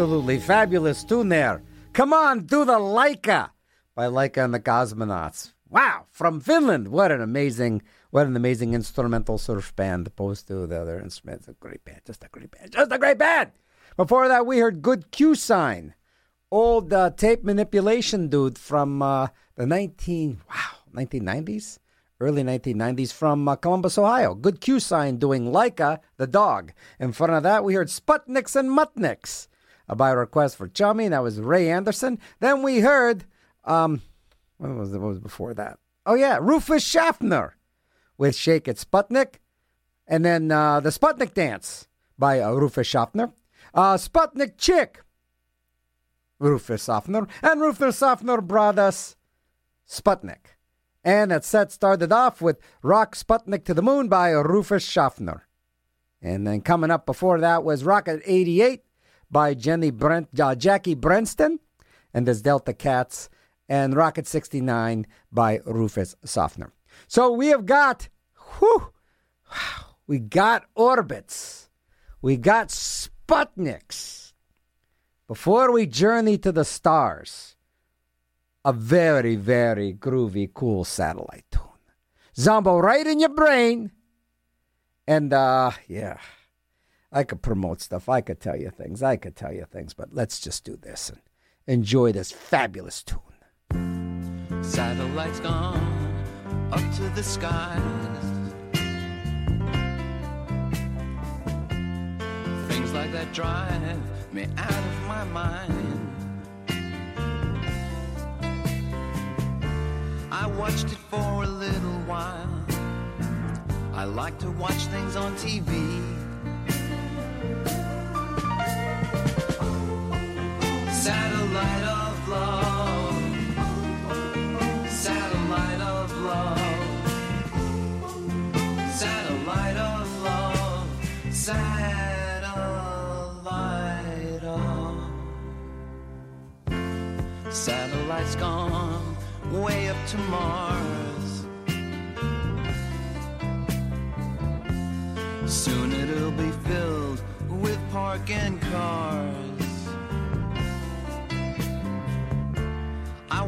Absolutely fabulous tune there. Come on, do the Laika by Laika and the Cosmonauts. Wow, from Finland. What an amazing, what an amazing instrumental surf band opposed to the other instruments. A great band, just a great band, just a great band. Before that, we heard Good Q Sign, old uh, tape manipulation dude from uh, the 19, wow, 1990s? Early 1990s from uh, Columbus, Ohio. Good Q Sign doing Laika, the dog. In front of that, we heard Sputniks and Mutniks by request for Chummy. That was Ray Anderson. Then we heard, um, what was, what was before that? Oh, yeah, Rufus Schaffner with Shake It Sputnik. And then uh, the Sputnik Dance by uh, Rufus Schaffner. Uh, Sputnik Chick, Rufus Schaffner. And Rufus Schaffner brought us Sputnik. And that set started off with Rock Sputnik to the Moon by Rufus Schaffner. And then coming up before that was Rocket 88 by Jenny Brent, uh, Jackie Brenston and this Delta Cats. And Rocket 69 by Rufus Schaffner. So we have got, whew, we got orbits. We got Sputniks. Before we journey to the stars, a very, very groovy, cool satellite tune. Zombo right in your brain. And uh yeah. I could promote stuff. I could tell you things. I could tell you things, but let's just do this and enjoy this fabulous tune. Satellites gone up to the skies. Things like that drive me out of my mind. I watched it for a little while. I like to watch things on TV. Satellite of love. Satellite of love. Satellite of love. Satellite. Satellite's gone way up to Mars. Soon it'll be filled with parking cars.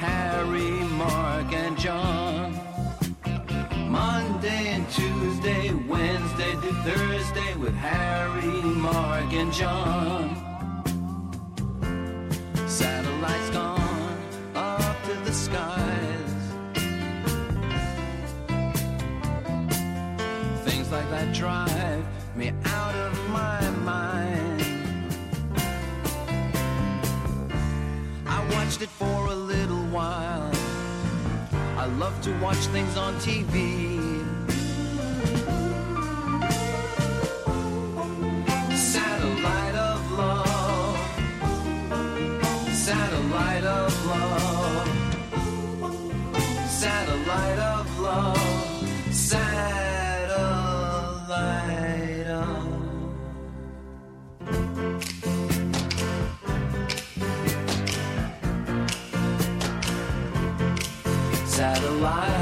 Harry, Mark, and John. Monday and Tuesday, Wednesday to Thursday with Harry, Mark, and John. Satellites gone up to the skies. Things like that drive me out of my mind. I watched it for a to watch things on TV. Satellite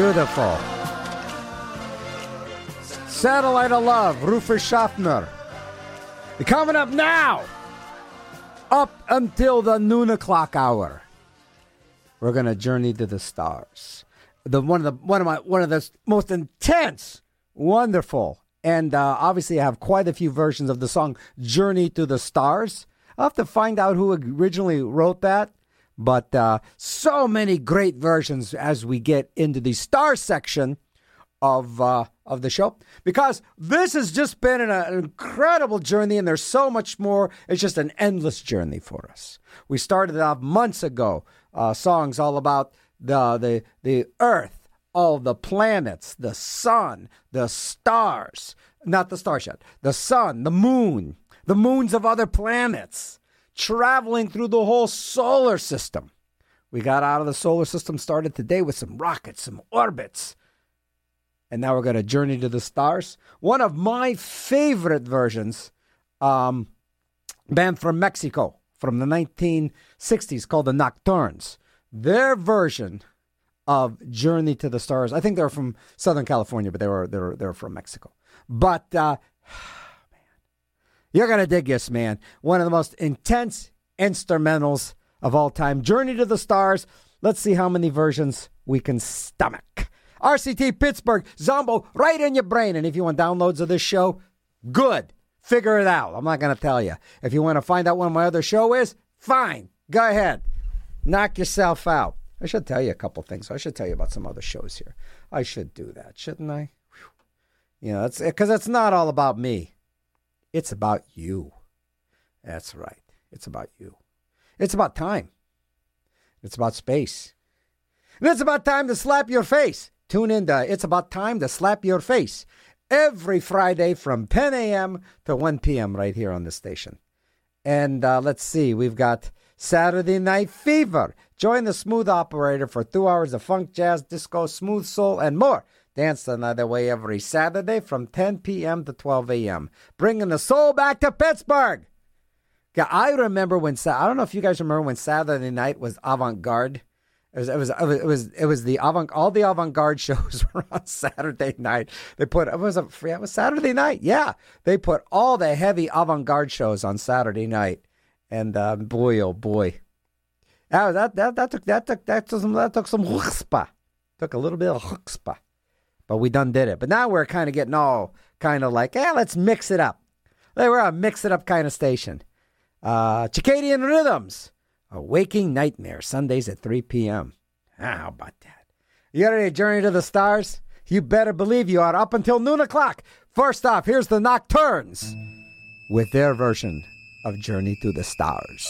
Beautiful. Satellite of Love, Rufus Schaffner. Coming up now, up until the noon o'clock hour, we're gonna journey to the stars. The one of the one of my one of the most intense, wonderful, and uh, obviously I have quite a few versions of the song "Journey to the Stars." I'll have to find out who originally wrote that. But uh, so many great versions as we get into the star section of uh, of the show because this has just been an, an incredible journey and there's so much more. It's just an endless journey for us. We started off months ago, uh, songs all about the the the Earth, all the planets, the sun, the stars, not the stars yet, the sun, the moon, the moons of other planets traveling through the whole solar system. We got out of the solar system, started today with some rockets, some orbits. And now we're going to journey to the stars. One of my favorite versions, um, band from Mexico from the 1960s called the Nocturnes. Their version of Journey to the Stars. I think they're from Southern California, but they were they were, they were from Mexico. But uh, you're going to dig this, man. One of the most intense instrumentals of all time. Journey to the Stars. Let's see how many versions we can stomach. RCT Pittsburgh, Zombo, right in your brain. And if you want downloads of this show, good. Figure it out. I'm not going to tell you. If you want to find out what my other show is, fine. Go ahead. Knock yourself out. I should tell you a couple things. I should tell you about some other shows here. I should do that, shouldn't I? You know, it's because it's not all about me. It's about you. That's right. It's about you. It's about time. It's about space. And it's about time to slap your face. Tune in to It's About Time to Slap Your Face every Friday from 10 a.m. to 1 p.m. right here on the station. And uh, let's see, we've got Saturday Night Fever. Join the smooth operator for two hours of funk, jazz, disco, smooth soul, and more. Dance another way every Saturday from 10 p.m. to 12 a.m. Bringing the soul back to Pittsburgh. Yeah, I remember when I don't know if you guys remember when Saturday night was avant garde. It was, it was it was it was the avant all the avant garde shows were on Saturday night. They put it was a it was Saturday night. Yeah, they put all the heavy avant garde shows on Saturday night, and uh, boy oh boy, that that that that took that took that took some that took some chutzpah, took a little bit of chutzpah, but we done did it. But now we're kind of getting all kind of like, yeah, let's mix it up. Like, We're a mix it up kind of station. Uh, Circadian Rhythms, a waking nightmare, Sundays at 3 p.m. Ah, how about that? You ready to journey to the stars? You better believe you are up until noon o'clock. First off, here's the Nocturnes. with their version of Journey to the Stars.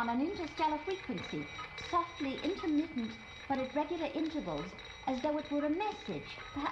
On an interstellar frequency, softly intermittent, but at regular intervals, as though it were a message, perhaps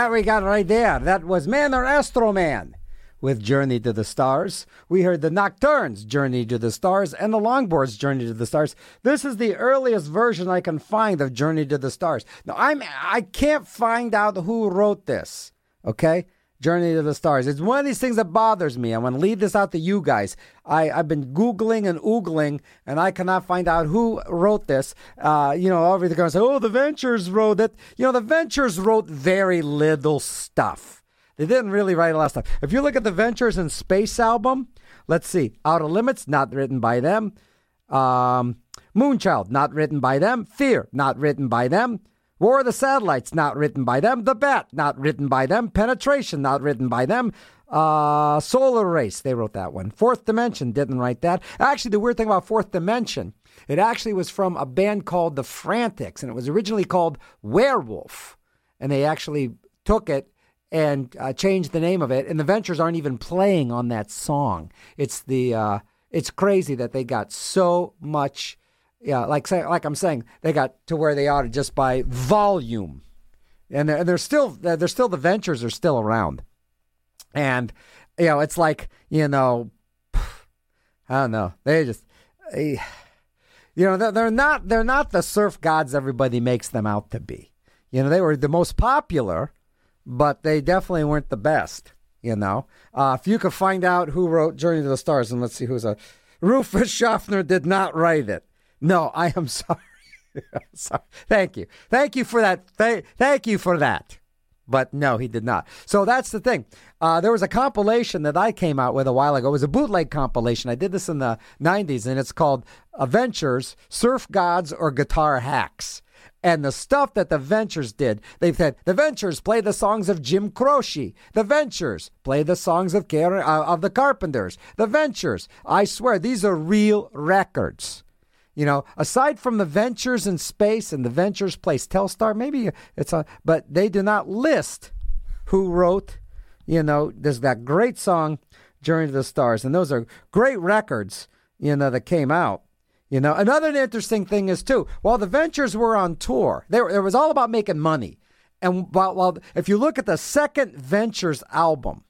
Yeah, we got right there. That was Man or Astro Man with Journey to the Stars. We heard the Nocturnes, Journey to the Stars, and the Longboards, Journey to the Stars. This is the earliest version I can find of Journey to the Stars. Now, I'm I can't find out who wrote this. Okay. Journey to the Stars. It's one of these things that bothers me. I want to leave this out to you guys. I, I've been Googling and oogling, and I cannot find out who wrote this. Uh, you know, everything say, oh, the Ventures wrote it. You know, the Ventures wrote very little stuff. They didn't really write a lot of stuff. If you look at the Ventures in Space album, let's see. Outer Limits, not written by them. Um, Moonchild, not written by them. Fear, not written by them. War of the Satellites, not written by them. The Bat, not written by them. Penetration, not written by them. Uh, Solar Race, they wrote that one. Fourth Dimension, didn't write that. Actually, the weird thing about Fourth Dimension, it actually was from a band called The Frantics, and it was originally called Werewolf. And they actually took it and uh, changed the name of it. And the Ventures aren't even playing on that song. It's the uh, it's crazy that they got so much. Yeah, like say, like I'm saying, they got to where they are just by volume, and they're, and they're still they're still the Ventures are still around, and you know it's like you know, I don't know they just. You know they're, they're not they're not the surf gods everybody makes them out to be. You know they were the most popular, but they definitely weren't the best. You know, uh, if you could find out who wrote Journey to the Stars, and let's see who's a Rufus Schaffner did not write it. No, I am sorry. sorry. Thank you, thank you for that. Th- thank you for that. But no, he did not. So that's the thing. Uh, there was a compilation that I came out with a while ago. It was a bootleg compilation. I did this in the 90s, and it's called Adventures Surf Gods or Guitar Hacks and the stuff that the Ventures did. They've said the Ventures play the songs of Jim Croce. The Ventures play the songs of Karen, uh, of the Carpenters. The Ventures. I swear these are real records. You know, aside from the Ventures in space and the Ventures place Telstar, maybe it's a, but they do not list who wrote. You know, there's that great song, Journey to the Stars, and those are great records. You know that came out. You know, another interesting thing is too. While the Ventures were on tour, they were, it was all about making money. And while, while if you look at the second Ventures album,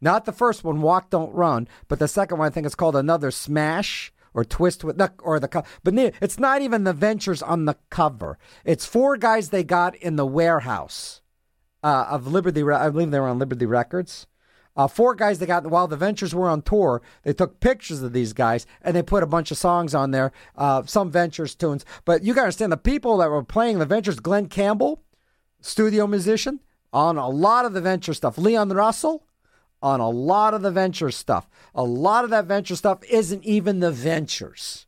not the first one, Walk Don't Run, but the second one, I think it's called Another Smash or Twist with the or the co- but it's not even the Ventures on the cover. It's four guys they got in the warehouse uh, of Liberty. I believe they were on Liberty Records. Uh, four guys they got while the Ventures were on tour. They took pictures of these guys and they put a bunch of songs on there, uh, some Ventures tunes. But you got to understand the people that were playing the Ventures, Glen Campbell, studio musician, on a lot of the Venture stuff. Leon Russell, on a lot of the Venture stuff. A lot of that Venture stuff isn't even the Ventures.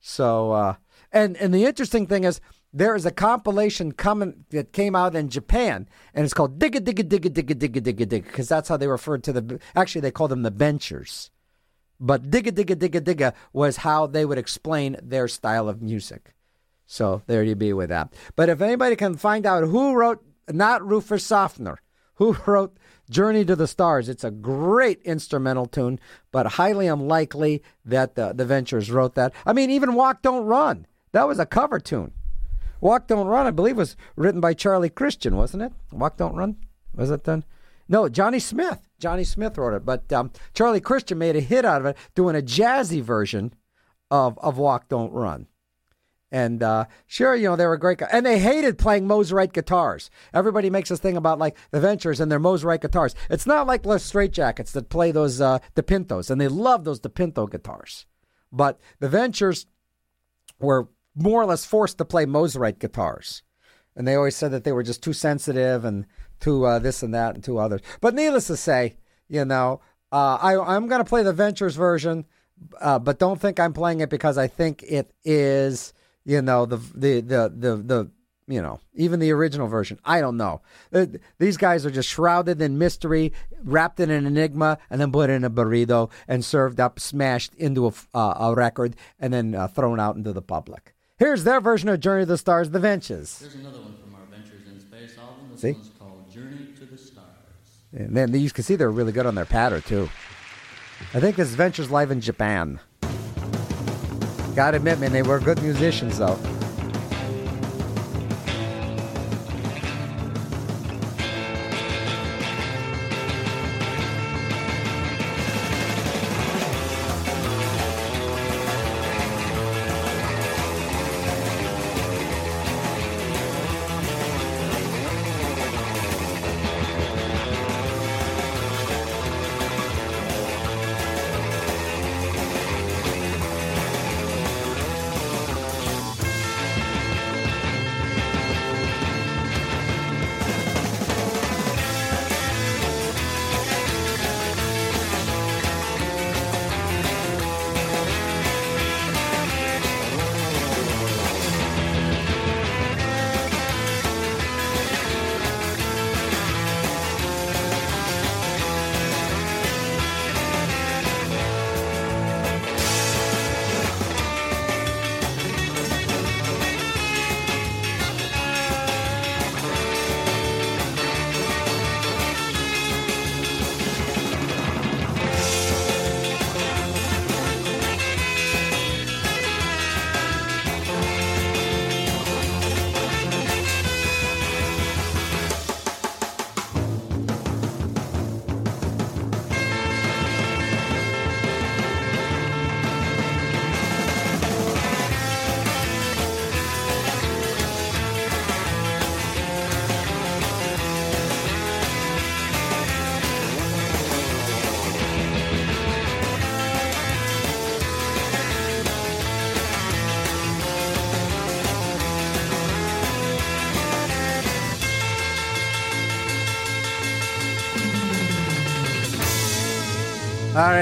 So, uh, and and the interesting thing is there is a compilation coming that came out in Japan, and it's called Digga Digga Digga Digga Digga Digga Digga because that's how they referred to the. Actually, they called them the Benchers, but Digga Digga Digga Digga was how they would explain their style of music. So there you be with that. But if anybody can find out who wrote, not Rufus Schaffner, who wrote Journey to the Stars, it's a great instrumental tune, but highly unlikely that the, the Ventures wrote that. I mean, even Walk Don't Run, that was a cover tune. Walk Don't Run, I believe, was written by Charlie Christian, wasn't it? Walk Don't Run? Was it done? No, Johnny Smith. Johnny Smith wrote it, but um, Charlie Christian made a hit out of it doing a jazzy version of, of Walk Don't Run. And uh, sure, you know, they were great. gu- And they hated playing Mosrite guitars. Everybody makes this thing about like the Ventures and their Mosrite guitars. It's not like Los Straitjackets that play those uh, Dipintos, and they love those Dipinto guitars. But the Ventures were more or less forced to play Mosrite guitars. And they always said that they were just too sensitive and too uh, this and that and too others. But needless to say, you know, uh, I, I'm going to play the Ventures version, uh, but don't think I'm playing it because I think it is, you know, the the the the, the you know, even the original version. I don't know. Uh, These guys are just shrouded in mystery, wrapped in an enigma, and then put in a burrito and served up, smashed into a, uh, a record, and then uh, thrown out into the public. Here's their version of Journey to the Stars, The Ventures. Here's another one from our Ventures in Space album. This See? one's called Journey to the Stars. And then you can see they're really good on their patter, too. I think this Ventures live in Japan. Gotta admit, man, they were good musicians, though.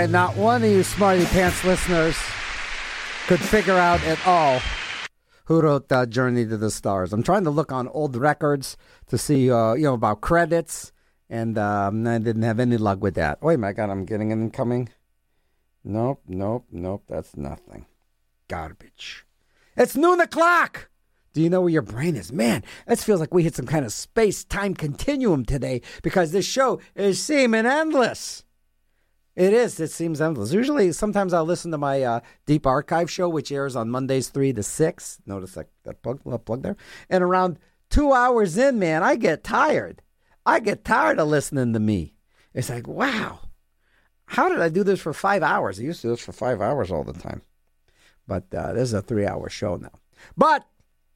Right, not one of you smarty pants listeners could figure out at all who wrote uh, Journey to the Stars. I'm trying to look on old records to see, uh, you know, about credits, and um, I didn't have any luck with that. Wait, my God, I'm getting an incoming. Nope, nope, nope, that's nothing. Garbage. It's noon o'clock. Do you know where your brain is? Man, this feels like we hit some kind of space time continuum today because this show is seeming endless. It is. It seems endless. Usually, sometimes I'll listen to my uh, Deep Archive show, which airs on Mondays 3 to 6. Notice that, that plug, plug there. And around two hours in, man, I get tired. I get tired of listening to me. It's like, wow, how did I do this for five hours? I used to do this for five hours all the time. But uh, this is a three hour show now. But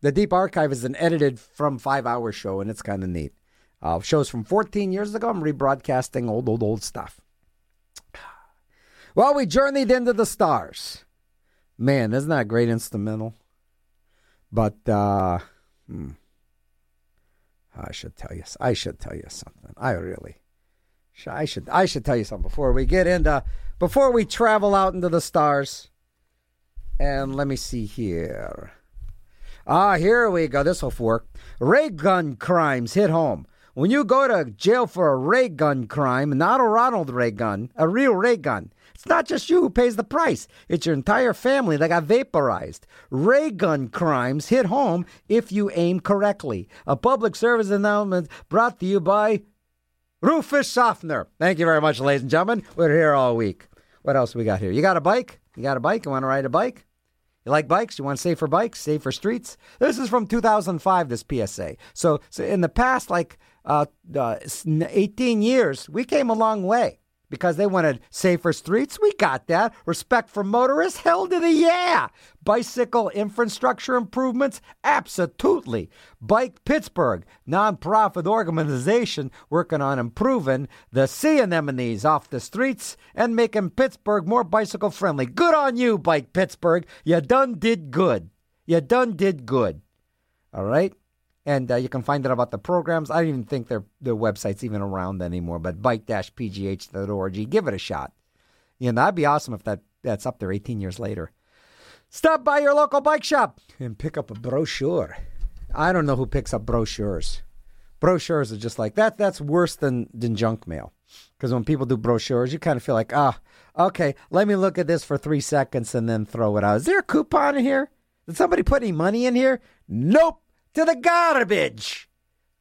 the Deep Archive is an edited from five hour show, and it's kind of neat. Uh, shows from 14 years ago. I'm rebroadcasting old, old, old stuff. Well, we journeyed into the stars. Man, isn't that great instrumental? But uh, hmm. I should tell you. I should tell you something. I really, I should. I should tell you something before we get into before we travel out into the stars. And let me see here. Ah, here we go. This will work. Ray gun crimes hit home. When you go to jail for a ray gun crime, not a Ronald Ray gun, a real ray gun, it's not just you who pays the price. It's your entire family that got vaporized. Ray gun crimes hit home if you aim correctly. A public service announcement brought to you by Rufus Softner. Thank you very much, ladies and gentlemen. We're here all week. What else we got here? You got a bike? You got a bike? You want to ride a bike? You like bikes? You want safer bikes, safer streets? This is from 2005, this PSA. So, so in the past, like uh, uh, 18 years, we came a long way because they wanted safer streets. We got that. Respect for motorists? Hell to the yeah. Bicycle infrastructure improvements? Absolutely. Bike Pittsburgh, nonprofit organization working on improving the sea anemones off the streets and making Pittsburgh more bicycle friendly. Good on you, Bike Pittsburgh. You done did good. You done did good. All right? And uh, you can find out about the programs. I don't even think their their website's even around anymore. But bike-pgh.org. Give it a shot. You know, that'd be awesome if that that's up there 18 years later. Stop by your local bike shop and pick up a brochure. I don't know who picks up brochures. Brochures are just like that. That's worse than than junk mail. Because when people do brochures, you kind of feel like, ah, okay, let me look at this for three seconds and then throw it out. Is there a coupon in here? Did somebody put any money in here? Nope to the garbage.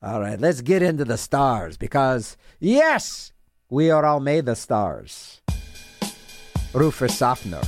All right, let's get into the stars because, yes, we are all made the stars. Rufus Softner.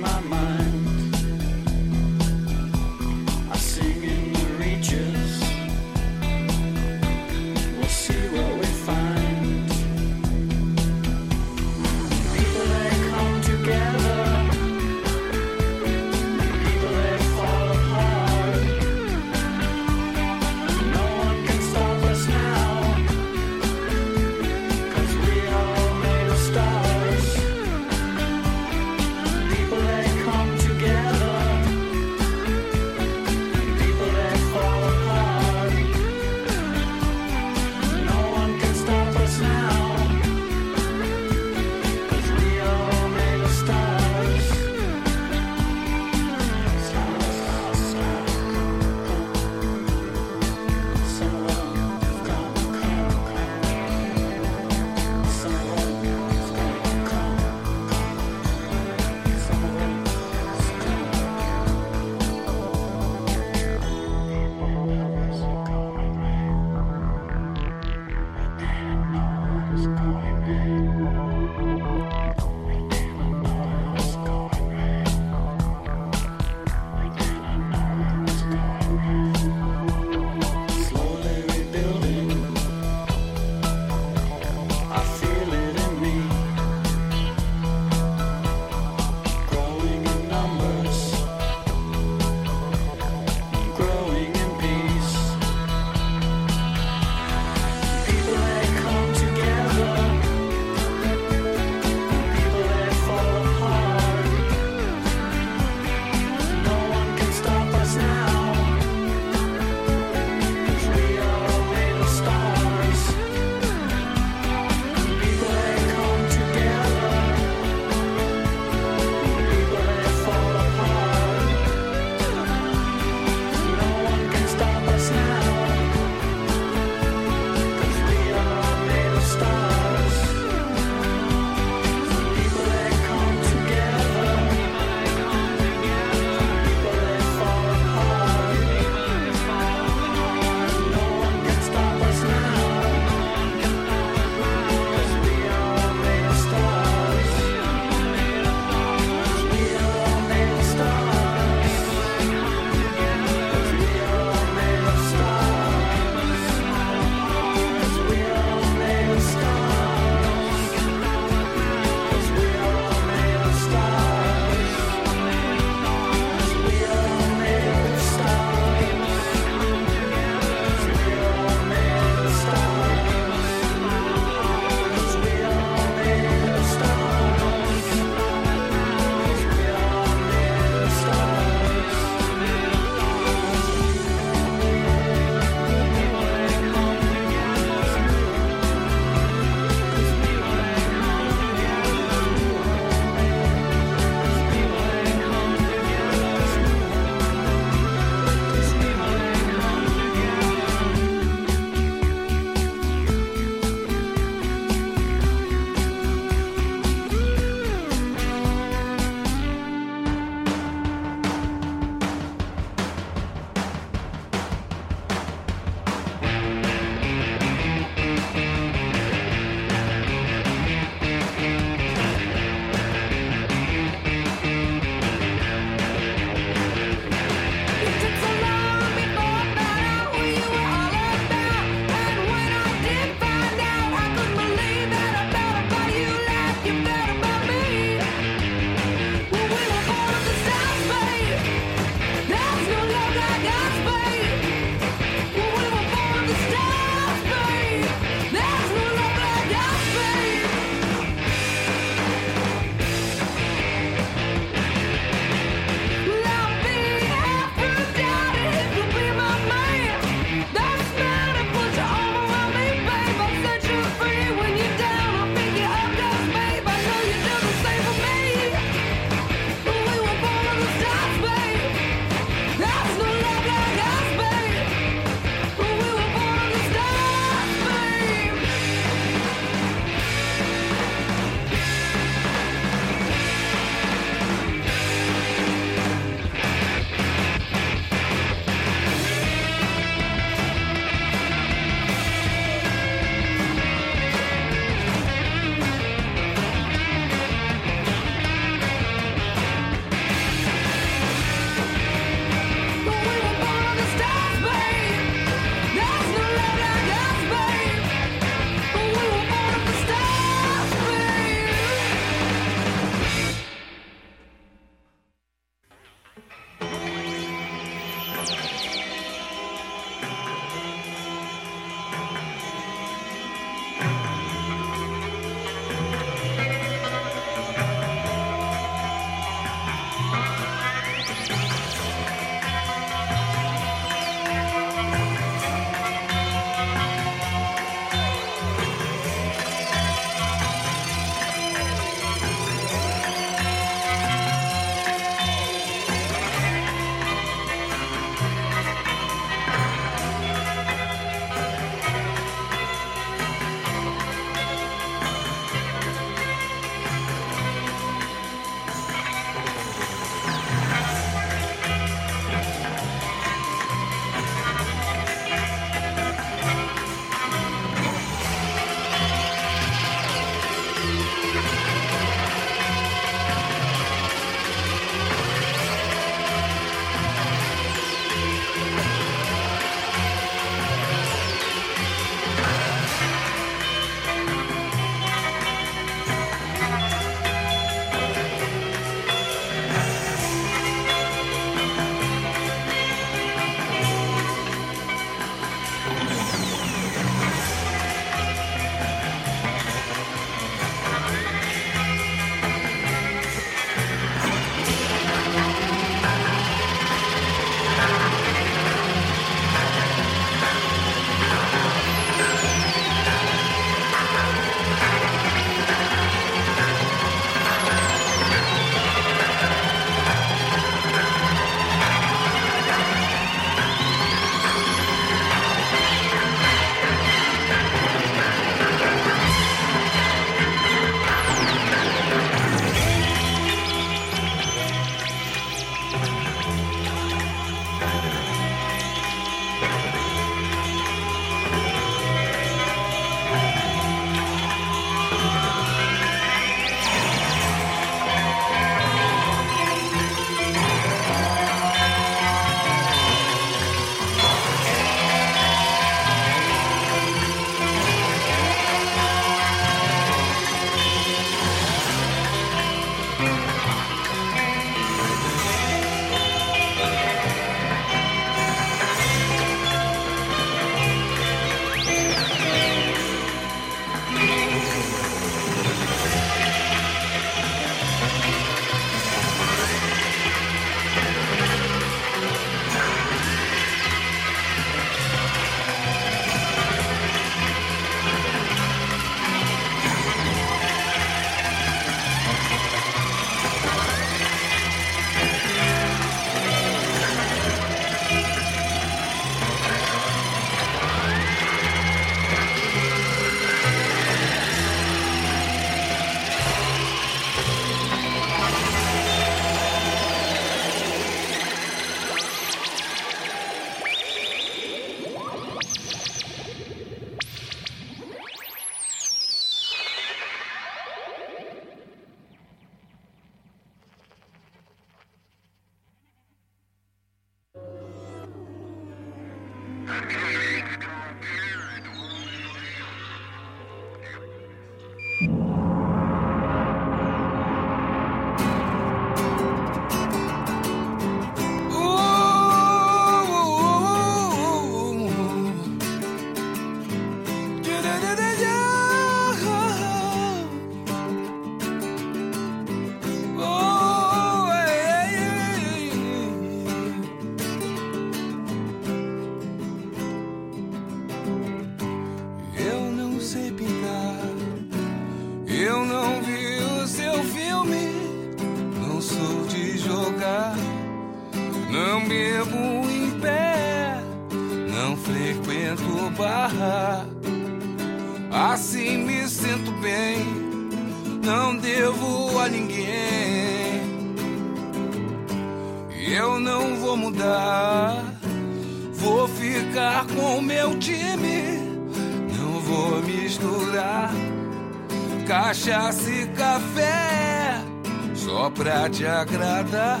só pra te agradar.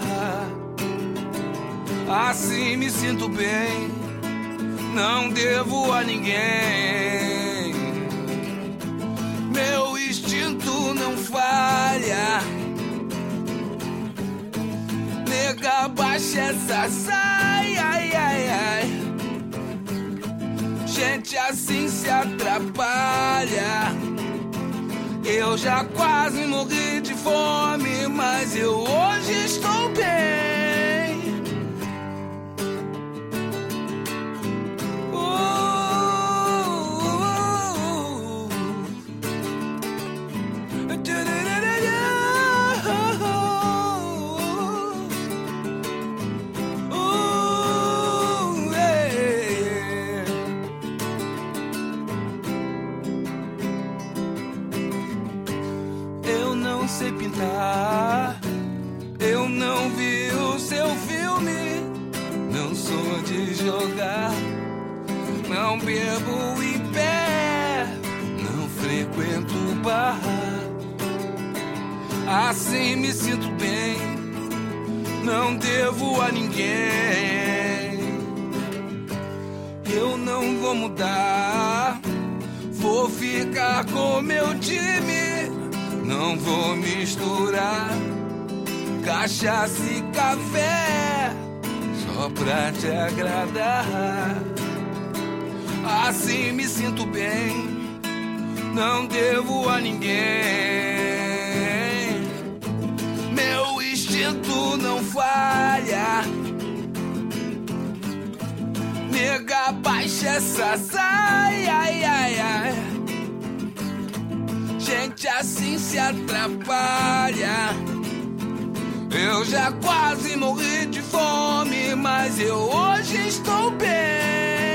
Assim me sinto bem, não devo a ninguém. Meu instinto não falha. Nega, baixa essa saia, ai, ai, ai. Gente assim se atrapalha. Eu já quase morri de fome, mas eu hoje estou bem. Não bebo em pé, não frequento bar. Assim me sinto bem, não devo a ninguém. Eu não vou mudar, vou ficar com meu time. Não vou misturar cachaça e café só pra te agradar. Assim me sinto bem, não devo a ninguém. Meu instinto não falha. Nega, baixa essa saia, ai, ai, ai. Gente assim se atrapalha. Eu já quase morri de fome, mas eu hoje estou bem.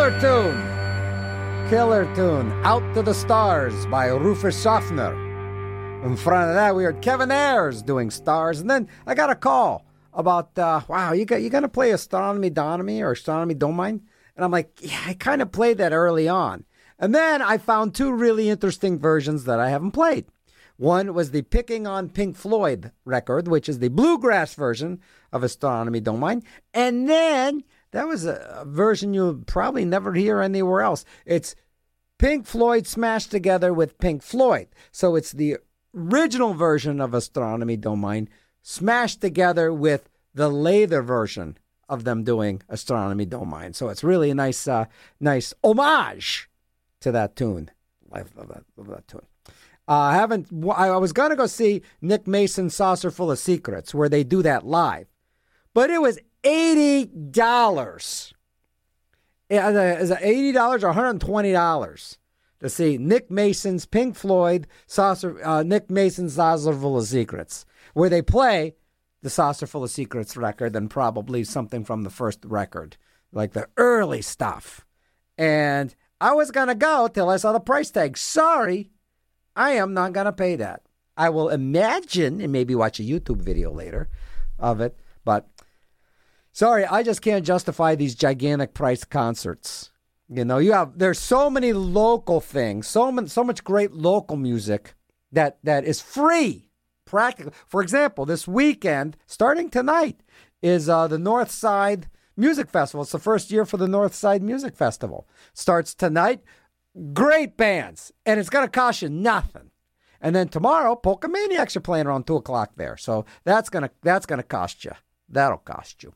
Killer tune. Killer tune. Out to the Stars by Rufus Schaffner. In front of that, we heard Kevin Ayers doing Stars. And then I got a call about, uh, wow, you got, you going to play Astronomy Donomy or Astronomy Don't Mind? And I'm like, yeah, I kind of played that early on. And then I found two really interesting versions that I haven't played. One was the Picking on Pink Floyd record, which is the bluegrass version of Astronomy Don't Mind. And then that was a, version you'll probably never hear anywhere else. It's Pink Floyd smashed together with Pink Floyd. So it's the original version of Astronomy Don't Mind smashed together with the later version of them doing Astronomy Don't Mind. So it's really a nice, uh, nice homage to that tune. I love that, love that tune. Uh, I haven't. I was gonna go see Nick Mason's Saucerful of Secrets, where they do that live, but it was eighty dollars. Is it eighty dollars or one hundred twenty dollars to see Nick Mason's Pink Floyd Saucer? Uh, Nick Mason's Saucerful of Secrets, where they play the Saucerful of Secrets record and probably something from the first record, like the early stuff. And I was gonna go till I saw the price tag. Sorry. I am not going to pay that. I will imagine and maybe watch a YouTube video later of it, but sorry, I just can't justify these gigantic price concerts. You know, you have there's so many local things, so many, so much great local music that that is free, practically. For example, this weekend, starting tonight, is uh, the North Side Music Festival. It's the first year for the North Side Music Festival. Starts tonight great bands, and it's going to cost you nothing. And then tomorrow, Polka Maniacs are playing around two o'clock there, so that's gonna that's gonna cost you. That'll cost you.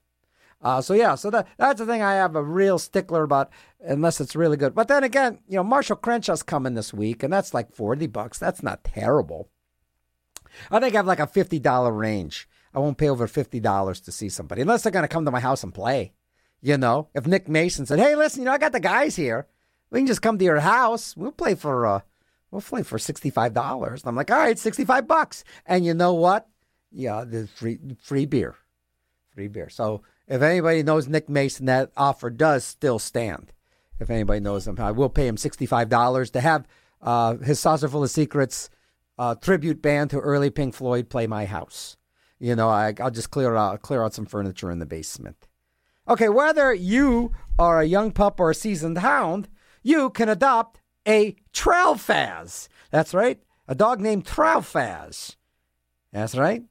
Uh, so yeah, so that that's the thing I have a real stickler about, unless it's really good. But then again, you know, Marshall Crenshaw's coming this week, and that's like forty bucks. That's not terrible. I think I have like a fifty dollar range. I won't pay over fifty dollars to see somebody unless they're gonna come to my house and play. You know, if Nick Mason said, "Hey, listen, you know, I got the guys here." We can just come to your house. We'll play for uh, we'll play for sixty five dollars. I'm like, all right, sixty five bucks. And you know what? Yeah, there's free free beer, free beer. So if anybody knows Nick Mason, that offer does still stand. If anybody knows him, I will pay him sixty five dollars to have uh, his saucer full of secrets uh, tribute band to early Pink Floyd play my house. You know, I, I'll just clear out clear out some furniture in the basement. Okay, whether you are a young pup or a seasoned hound you can adopt a Tralfaz. That's right, a dog named Tralfaz. That's right,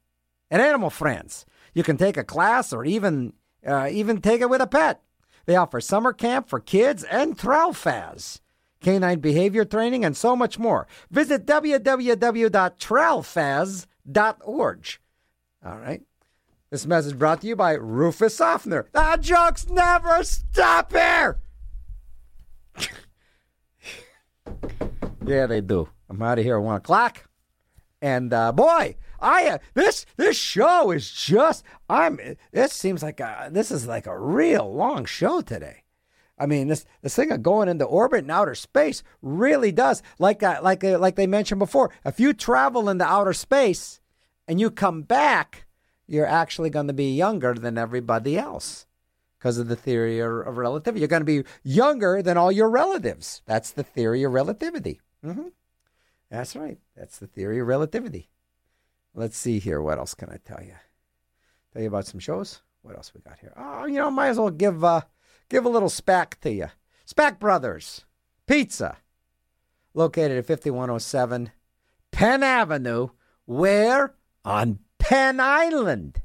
an animal friends. You can take a class or even uh, even take it with a pet. They offer summer camp for kids and Tralfaz, canine behavior training, and so much more. Visit www.tralfaz.org. All right. This message brought to you by Rufus Soffner. The jokes never stop here. Yeah, they do. I'm out of here at one o'clock, and uh, boy, I uh, this this show is just I'm. This seems like a, this is like a real long show today. I mean, this this thing of going into orbit and outer space really does, like like uh, like they mentioned before. If you travel into outer space and you come back, you're actually going to be younger than everybody else because of the theory of relativity. You're going to be younger than all your relatives. That's the theory of relativity. hmm That's right. That's the theory of relativity. Let's see here. What else can I tell you? Tell you about some shows. What else we got here? Oh, you know, might as well give uh, give a little SPAC to you. Spak Brothers Pizza, located at 5107 Penn Avenue. Where? On Penn Island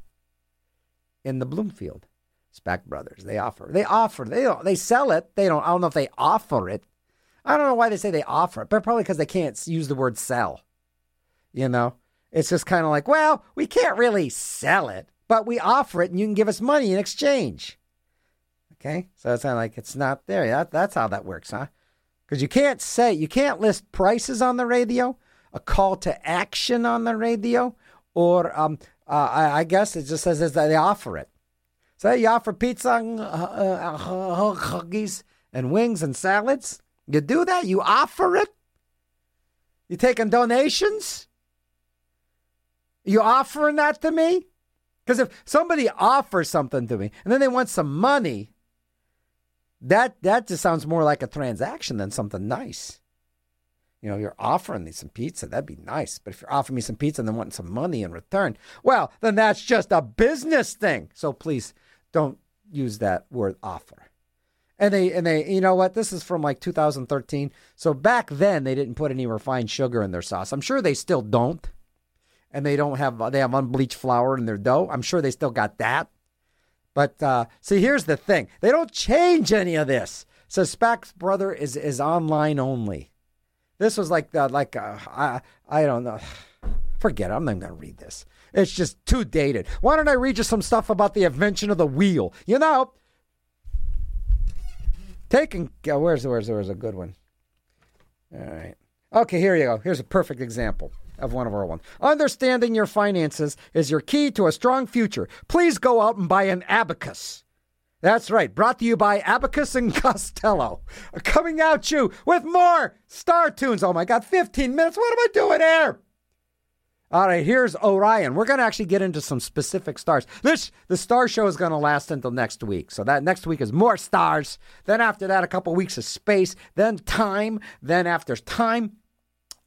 in the Bloomfield. Spak Brothers. They offer. They offer. They don't. They sell it. They don't. I don't know if they offer it. I don't know why they say they offer it, but probably because they can't use the word sell. You know, it's just kind of like, well, we can't really sell it, but we offer it, and you can give us money in exchange. Okay, so it's of like it's not there. That, that's how that works, huh? Because you can't say you can't list prices on the radio, a call to action on the radio, or um, uh, I, I guess it just says that they offer it. So you offer pizza, and, uh, uh, uh, cookies, and wings and salads. You do that? You offer it? You taking donations? You offering that to me? Because if somebody offers something to me and then they want some money, That that just sounds more like a transaction than something nice. You know, you're offering me some pizza, that'd be nice. But if you're offering me some pizza and then wanting some money in return, well, then that's just a business thing. So please don't use that word offer. And they and they you know what? This is from like 2013. So back then they didn't put any refined sugar in their sauce. I'm sure they still don't. And they don't have they have unbleached flour in their dough. I'm sure they still got that. But uh, see, here's the thing: they don't change any of this. So Spak's brother is is online only. This was like the, like uh, I I don't know. Forget it. I'm not going to read this. It's just too dated. Why don't I read you some stuff about the invention of the wheel? You know, taking uh, where's where's where's a good one? All right. Okay, here you go. Here's a perfect example of one of our ones. Understanding your finances is your key to a strong future. Please go out and buy an abacus. That's right. Brought to you by Abacus and Costello. Coming out you with more Star Tunes. Oh my God, 15 minutes. What am I doing here? All right, here's Orion. We're going to actually get into some specific stars. This the star show is going to last until next week. So that next week is more stars. Then after that, a couple weeks of space. Then time. Then after time,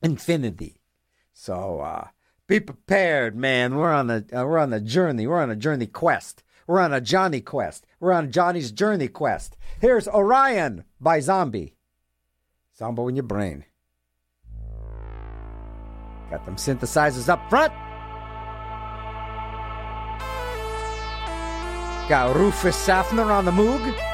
infinity. So uh, be prepared, man. We're on the uh, we're on the journey. We're on a journey quest. We're on a Johnny quest. We're on Johnny's journey quest. Here's Orion by Zombi. Zombo in your brain. Got them synthesizers up front. Got Rufus Safner on the Moog.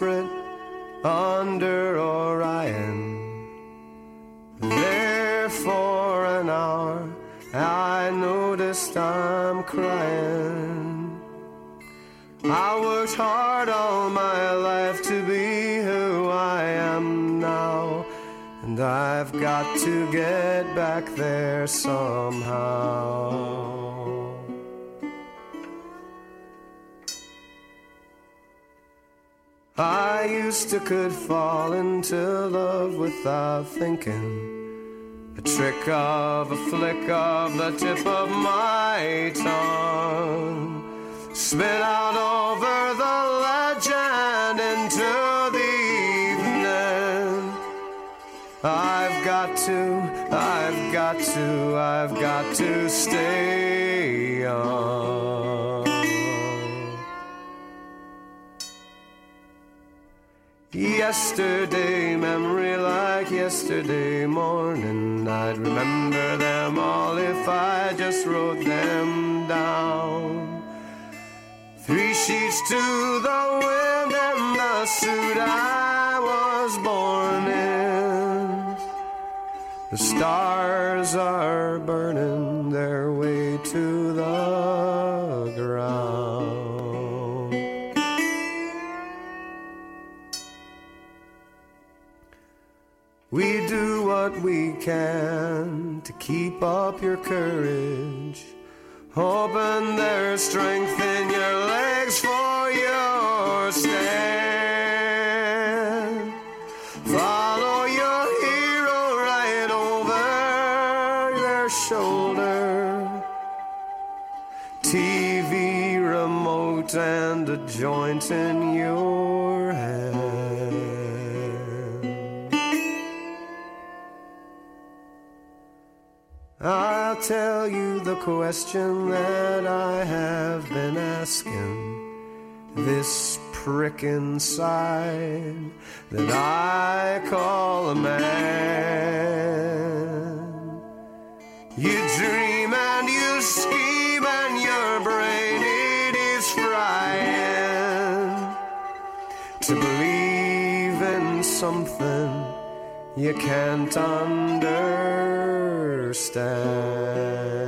Bowsprit I could fall into love without thinking. A trick of a flick of the tip of my tongue. Spin out over the legend into the evening. I've got to, I've got to, I've got to stay young. Yesterday, memory like yesterday morning. I'd remember them all if I just wrote them down. Three sheets to the wind and the suit I was born in. The stars are burning their way to the We do what we can to keep up your courage. Hoping there's strength in your legs for your stand. Follow your hero right over their shoulder. TV remote and a joint in your I'll tell you the question that I have been asking. This prick inside that I call a man. You dream and you scheme and your brain it is frying to believe in something you can't understand understand.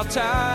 Now time,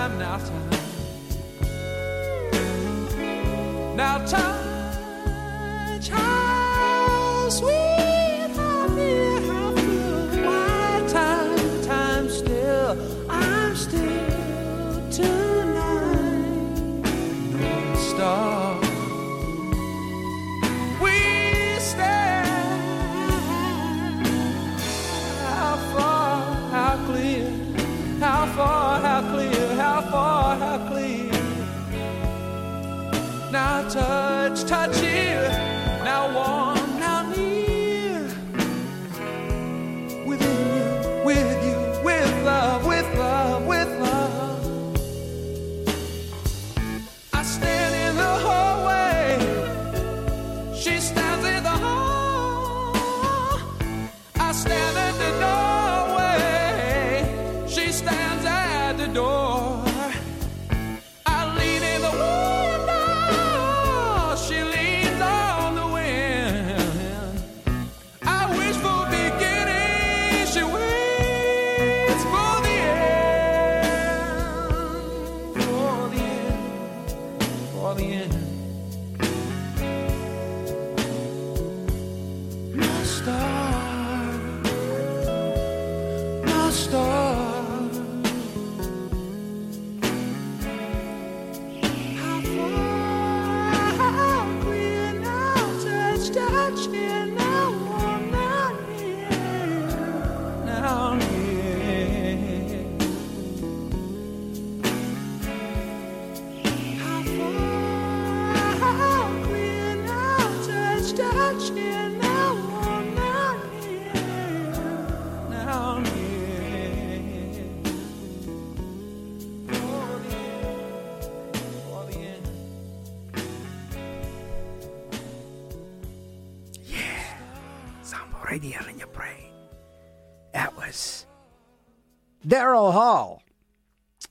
Daryl Hall.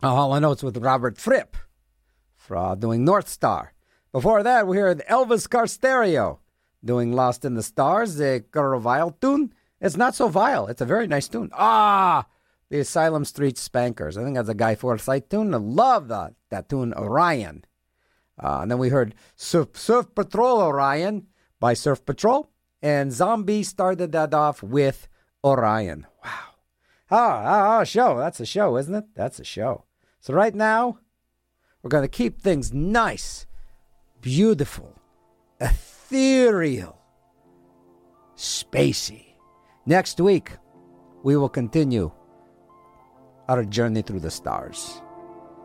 Uh, Hall and Oates with Robert Fripp uh, doing North Star. Before that, we heard Elvis Costello doing Lost in the Stars, the Weill tune. It's not so vile. It's a very nice tune. Ah, the Asylum Street Spankers. I think that's a Guy Forsyth tune. I love that, that tune, Orion. Uh, and then we heard Surf, Surf Patrol Orion by Surf Patrol. And Zombi started that off with Orion. Wow. Ah, ah, ah, show. That's a show, isn't it? That's a show. So right now, we're going to keep things nice, beautiful, ethereal, spacey. Next week, we will continue our journey through the stars.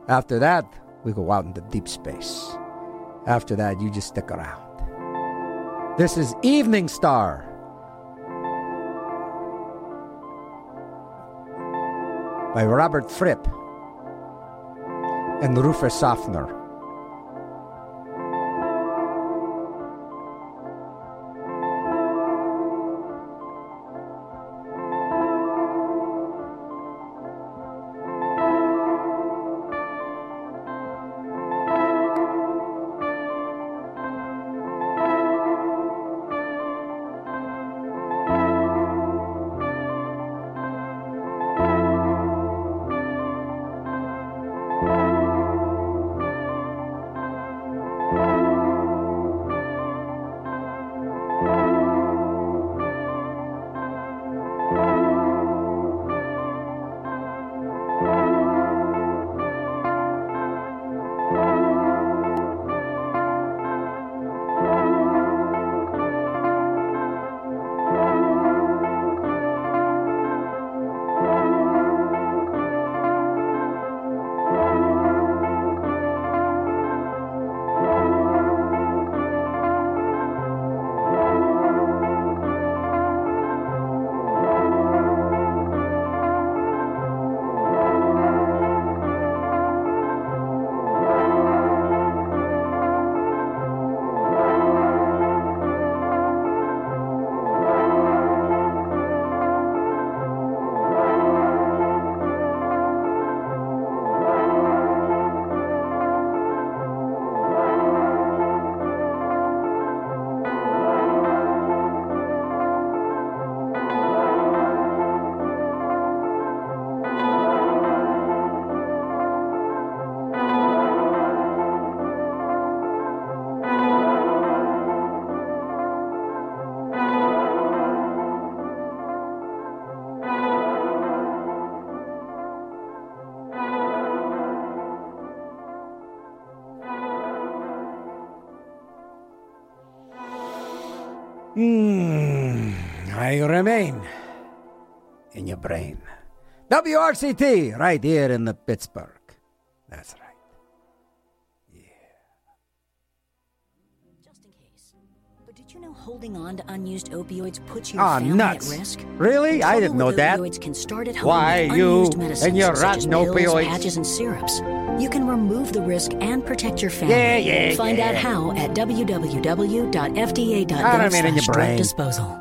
After that, we go out into deep space. After that, you just stick around. This is Evening Star. By Robert Fripp and Rufus Sofner. WRCT, right here in the Pittsburgh. That's right. Yeah. Just in case. But did you know holding on to unused opioids puts your Ah, family nuts. at risk? Really? I didn't know that. Can start at home Why, you and your rotten opioids. patches, and syrups. You can remove the risk and protect your family. Yeah, yeah, Find out how at www.fda.gov I don't mean in your slash drug brain. disposal.